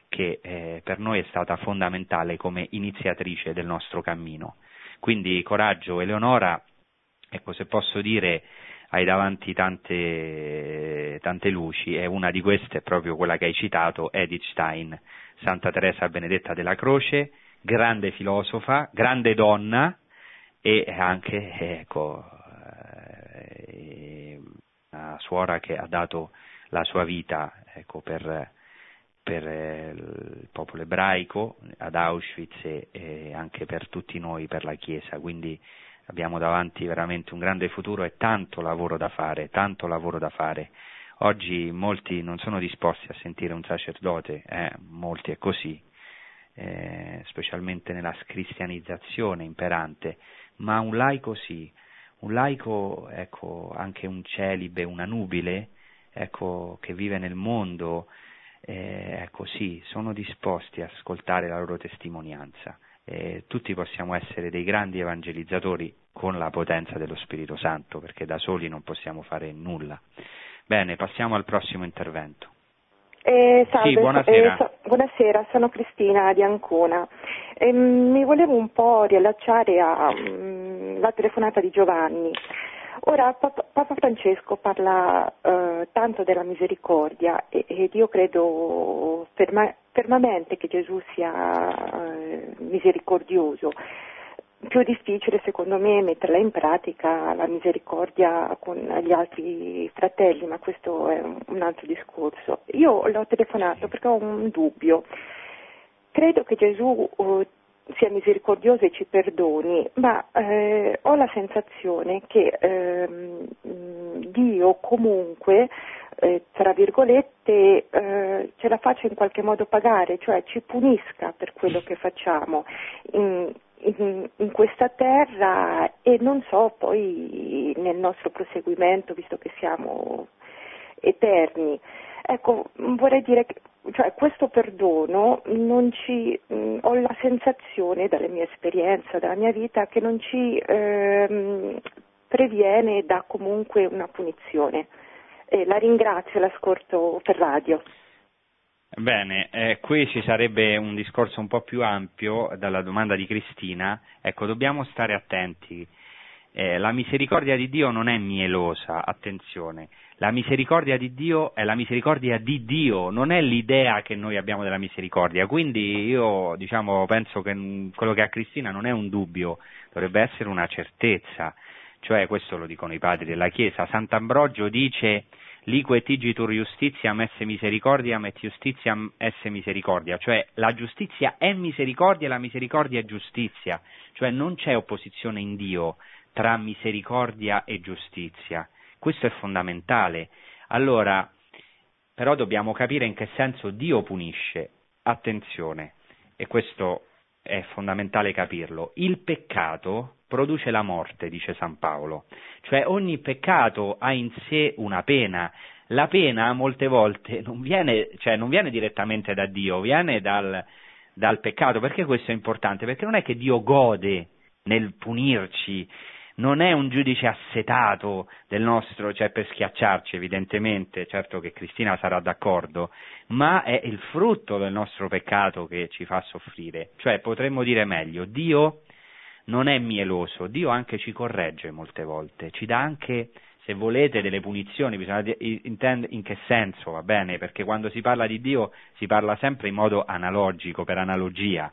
che eh, per noi è stata fondamentale come iniziatrice del nostro cammino. Quindi coraggio, Eleonora, ecco se posso dire, hai davanti tante, tante luci e una di queste è proprio quella che hai citato, Edith Stein, Santa Teresa Benedetta della Croce, grande filosofa, grande donna e anche ecco, eh, una suora che ha dato la sua vita ecco, per, per, il popolo ebraico ad Auschwitz e anche per tutti noi, per la Chiesa. Quindi abbiamo davanti veramente un grande futuro e tanto lavoro da fare, tanto lavoro da fare. Oggi molti non sono disposti a sentire un sacerdote, eh, molti è così, eh, specialmente nella cristianizzazione imperante, ma un laico sì, un laico, ecco, anche un celibe, una nubile, ecco, che vive nel mondo, eh, ecco sì, sono disposti a ascoltare la loro testimonianza eh, tutti possiamo essere dei grandi evangelizzatori con la potenza dello Spirito Santo, perché da soli non possiamo fare nulla. Bene, passiamo al prossimo intervento. Eh, salve, sì, buonasera. Eh, so, buonasera. sono Cristina di Ancona. Eh, mi volevo un po' riallacciare alla mm, telefonata di Giovanni. Ora Papa, Papa Francesco parla eh, tanto della misericordia ed io credo ferma, fermamente che Gesù sia eh, misericordioso. Più difficile secondo me metterla in pratica la misericordia con gli altri fratelli, ma questo è un, altro discorso. Io l'ho telefonato perché ho un dubbio. Credo che Gesù uh, sia misericordioso e ci perdoni, ma eh, ho la sensazione che ehm, Dio comunque, eh, tra virgolette, eh, ce la faccia in qualche modo pagare, cioè ci punisca per quello che facciamo in, in, in questa terra e non so poi nel nostro proseguimento, visto che siamo eterni. Ecco, vorrei dire che cioè, questo perdono ci, mh, ho la sensazione, dalle mie esperienze, dalla mia vita, che non ci ehm, previene dà comunque una punizione. Eh, la ringrazio, l'ascolto per radio. Bene, eh, qui ci sarebbe un discorso un po' più ampio dalla domanda di Cristina. Ecco, dobbiamo stare attenti. Eh, la misericordia di Dio non è mielosa, attenzione, la misericordia di Dio è la misericordia di Dio, non è l'idea che noi abbiamo della misericordia. Quindi io diciamo, penso che quello che ha Cristina non è un dubbio, dovrebbe essere una certezza. Cioè, questo lo dicono i padri della Chiesa. Sant'Ambrogio dice lique tigitur justitia messe misericordia, met justitia esse misericordia, cioè la giustizia è misericordia e la misericordia è giustizia, cioè non c'è opposizione in Dio tra misericordia e giustizia. Questo è fondamentale. Allora, però dobbiamo capire in che senso Dio punisce. Attenzione, e questo è fondamentale capirlo. Il peccato produce la morte, dice San Paolo. Cioè ogni peccato ha in sé una pena. La pena molte volte non viene, cioè, non viene direttamente da Dio, viene dal, dal peccato. Perché questo è importante? Perché non è che Dio gode nel punirci, non è un giudice assetato del nostro, cioè per schiacciarci evidentemente, certo che Cristina sarà d'accordo, ma è il frutto del nostro peccato che ci fa soffrire. Cioè potremmo dire meglio, Dio non è mieloso, Dio anche ci corregge molte volte, ci dà anche, se volete, delle punizioni, bisogna intendere in che senso, va bene? Perché quando si parla di Dio si parla sempre in modo analogico, per analogia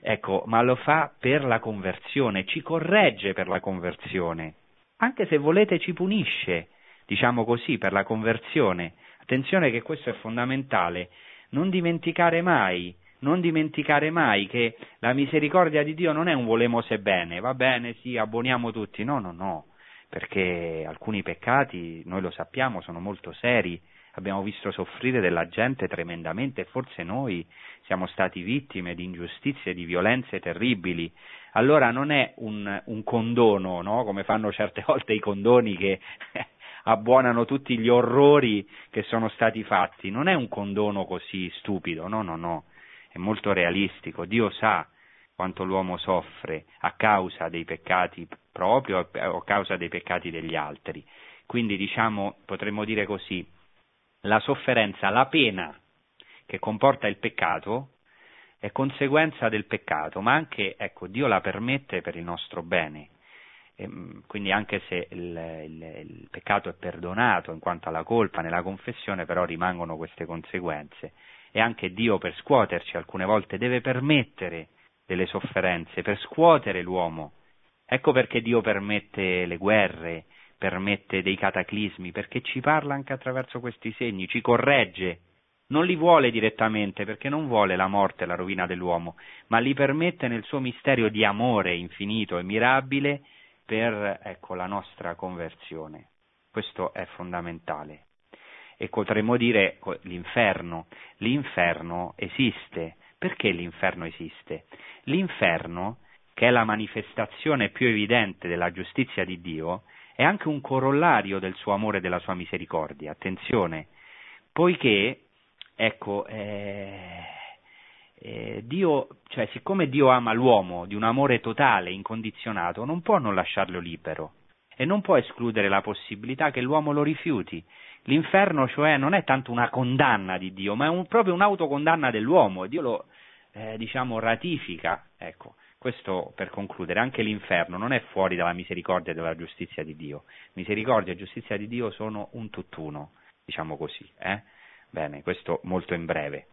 Ecco, ma lo fa per la conversione, ci corregge per la conversione, anche se volete ci punisce, diciamo così, per la conversione. Attenzione che questo è fondamentale, non dimenticare mai, non dimenticare mai che la misericordia di Dio non è un volemose bene, va bene, sì, abboniamo tutti, no, no, no, perché alcuni peccati, noi lo sappiamo, sono molto seri, abbiamo visto soffrire della gente tremendamente forse noi siamo stati vittime di ingiustizie, di violenze terribili. Allora non è un, un condono, no? come fanno certe volte i condoni che abbuonano tutti gli orrori che sono stati fatti. Non è un condono così stupido, no, no, no, è molto realistico. Dio sa quanto l'uomo soffre a causa dei peccati propri o a causa dei peccati degli altri. Quindi diciamo, potremmo dire così, la sofferenza, la pena che comporta il peccato è conseguenza del peccato, ma anche, ecco, Dio la permette per il nostro bene. E, mm, quindi anche se il, il, il, peccato è perdonato in quanto alla colpa nella confessione, però rimangono queste conseguenze. E anche Dio per scuoterci alcune volte deve permettere delle sofferenze, per scuotere l'uomo. Ecco perché Dio permette le guerre, permette dei cataclismi, perché ci parla anche attraverso questi segni, ci corregge. Non li vuole direttamente perché non vuole la morte e la rovina dell'uomo, ma li permette nel suo misterio di amore infinito e mirabile per ecco, la nostra conversione. Questo è fondamentale. E potremmo dire l'inferno. L'inferno esiste, perché l'inferno esiste? L'inferno, che è la manifestazione più evidente della giustizia di Dio, è anche un corollario del suo amore e della sua misericordia. Attenzione, poiché, ecco, eh, eh, Dio, cioè, siccome Dio ama l'uomo di un amore totale, incondizionato, non può non lasciarlo libero e non può escludere la possibilità che l'uomo lo rifiuti. L'inferno, cioè, non è tanto una condanna di Dio, ma è un, proprio un'autocondanna dell'uomo e Dio lo, eh, diciamo, ratifica. Ecco, questo per concludere, anche l'inferno non è fuori dalla misericordia e dalla giustizia di Dio. Misericordia e giustizia di Dio sono un tutt'uno, diciamo così. Eh? Bene, questo molto in breve.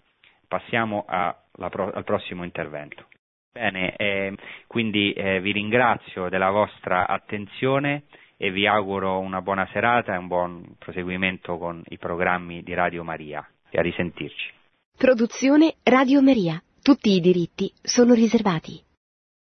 Passiamo a, la, al prossimo intervento. Bene, eh, quindi eh, vi ringrazio della vostra attenzione e vi auguro una buona serata e un buon proseguimento con i programmi di Radio Maria e a risentirci. Produzione Radio Maria. Tutti i diritti sono riservati.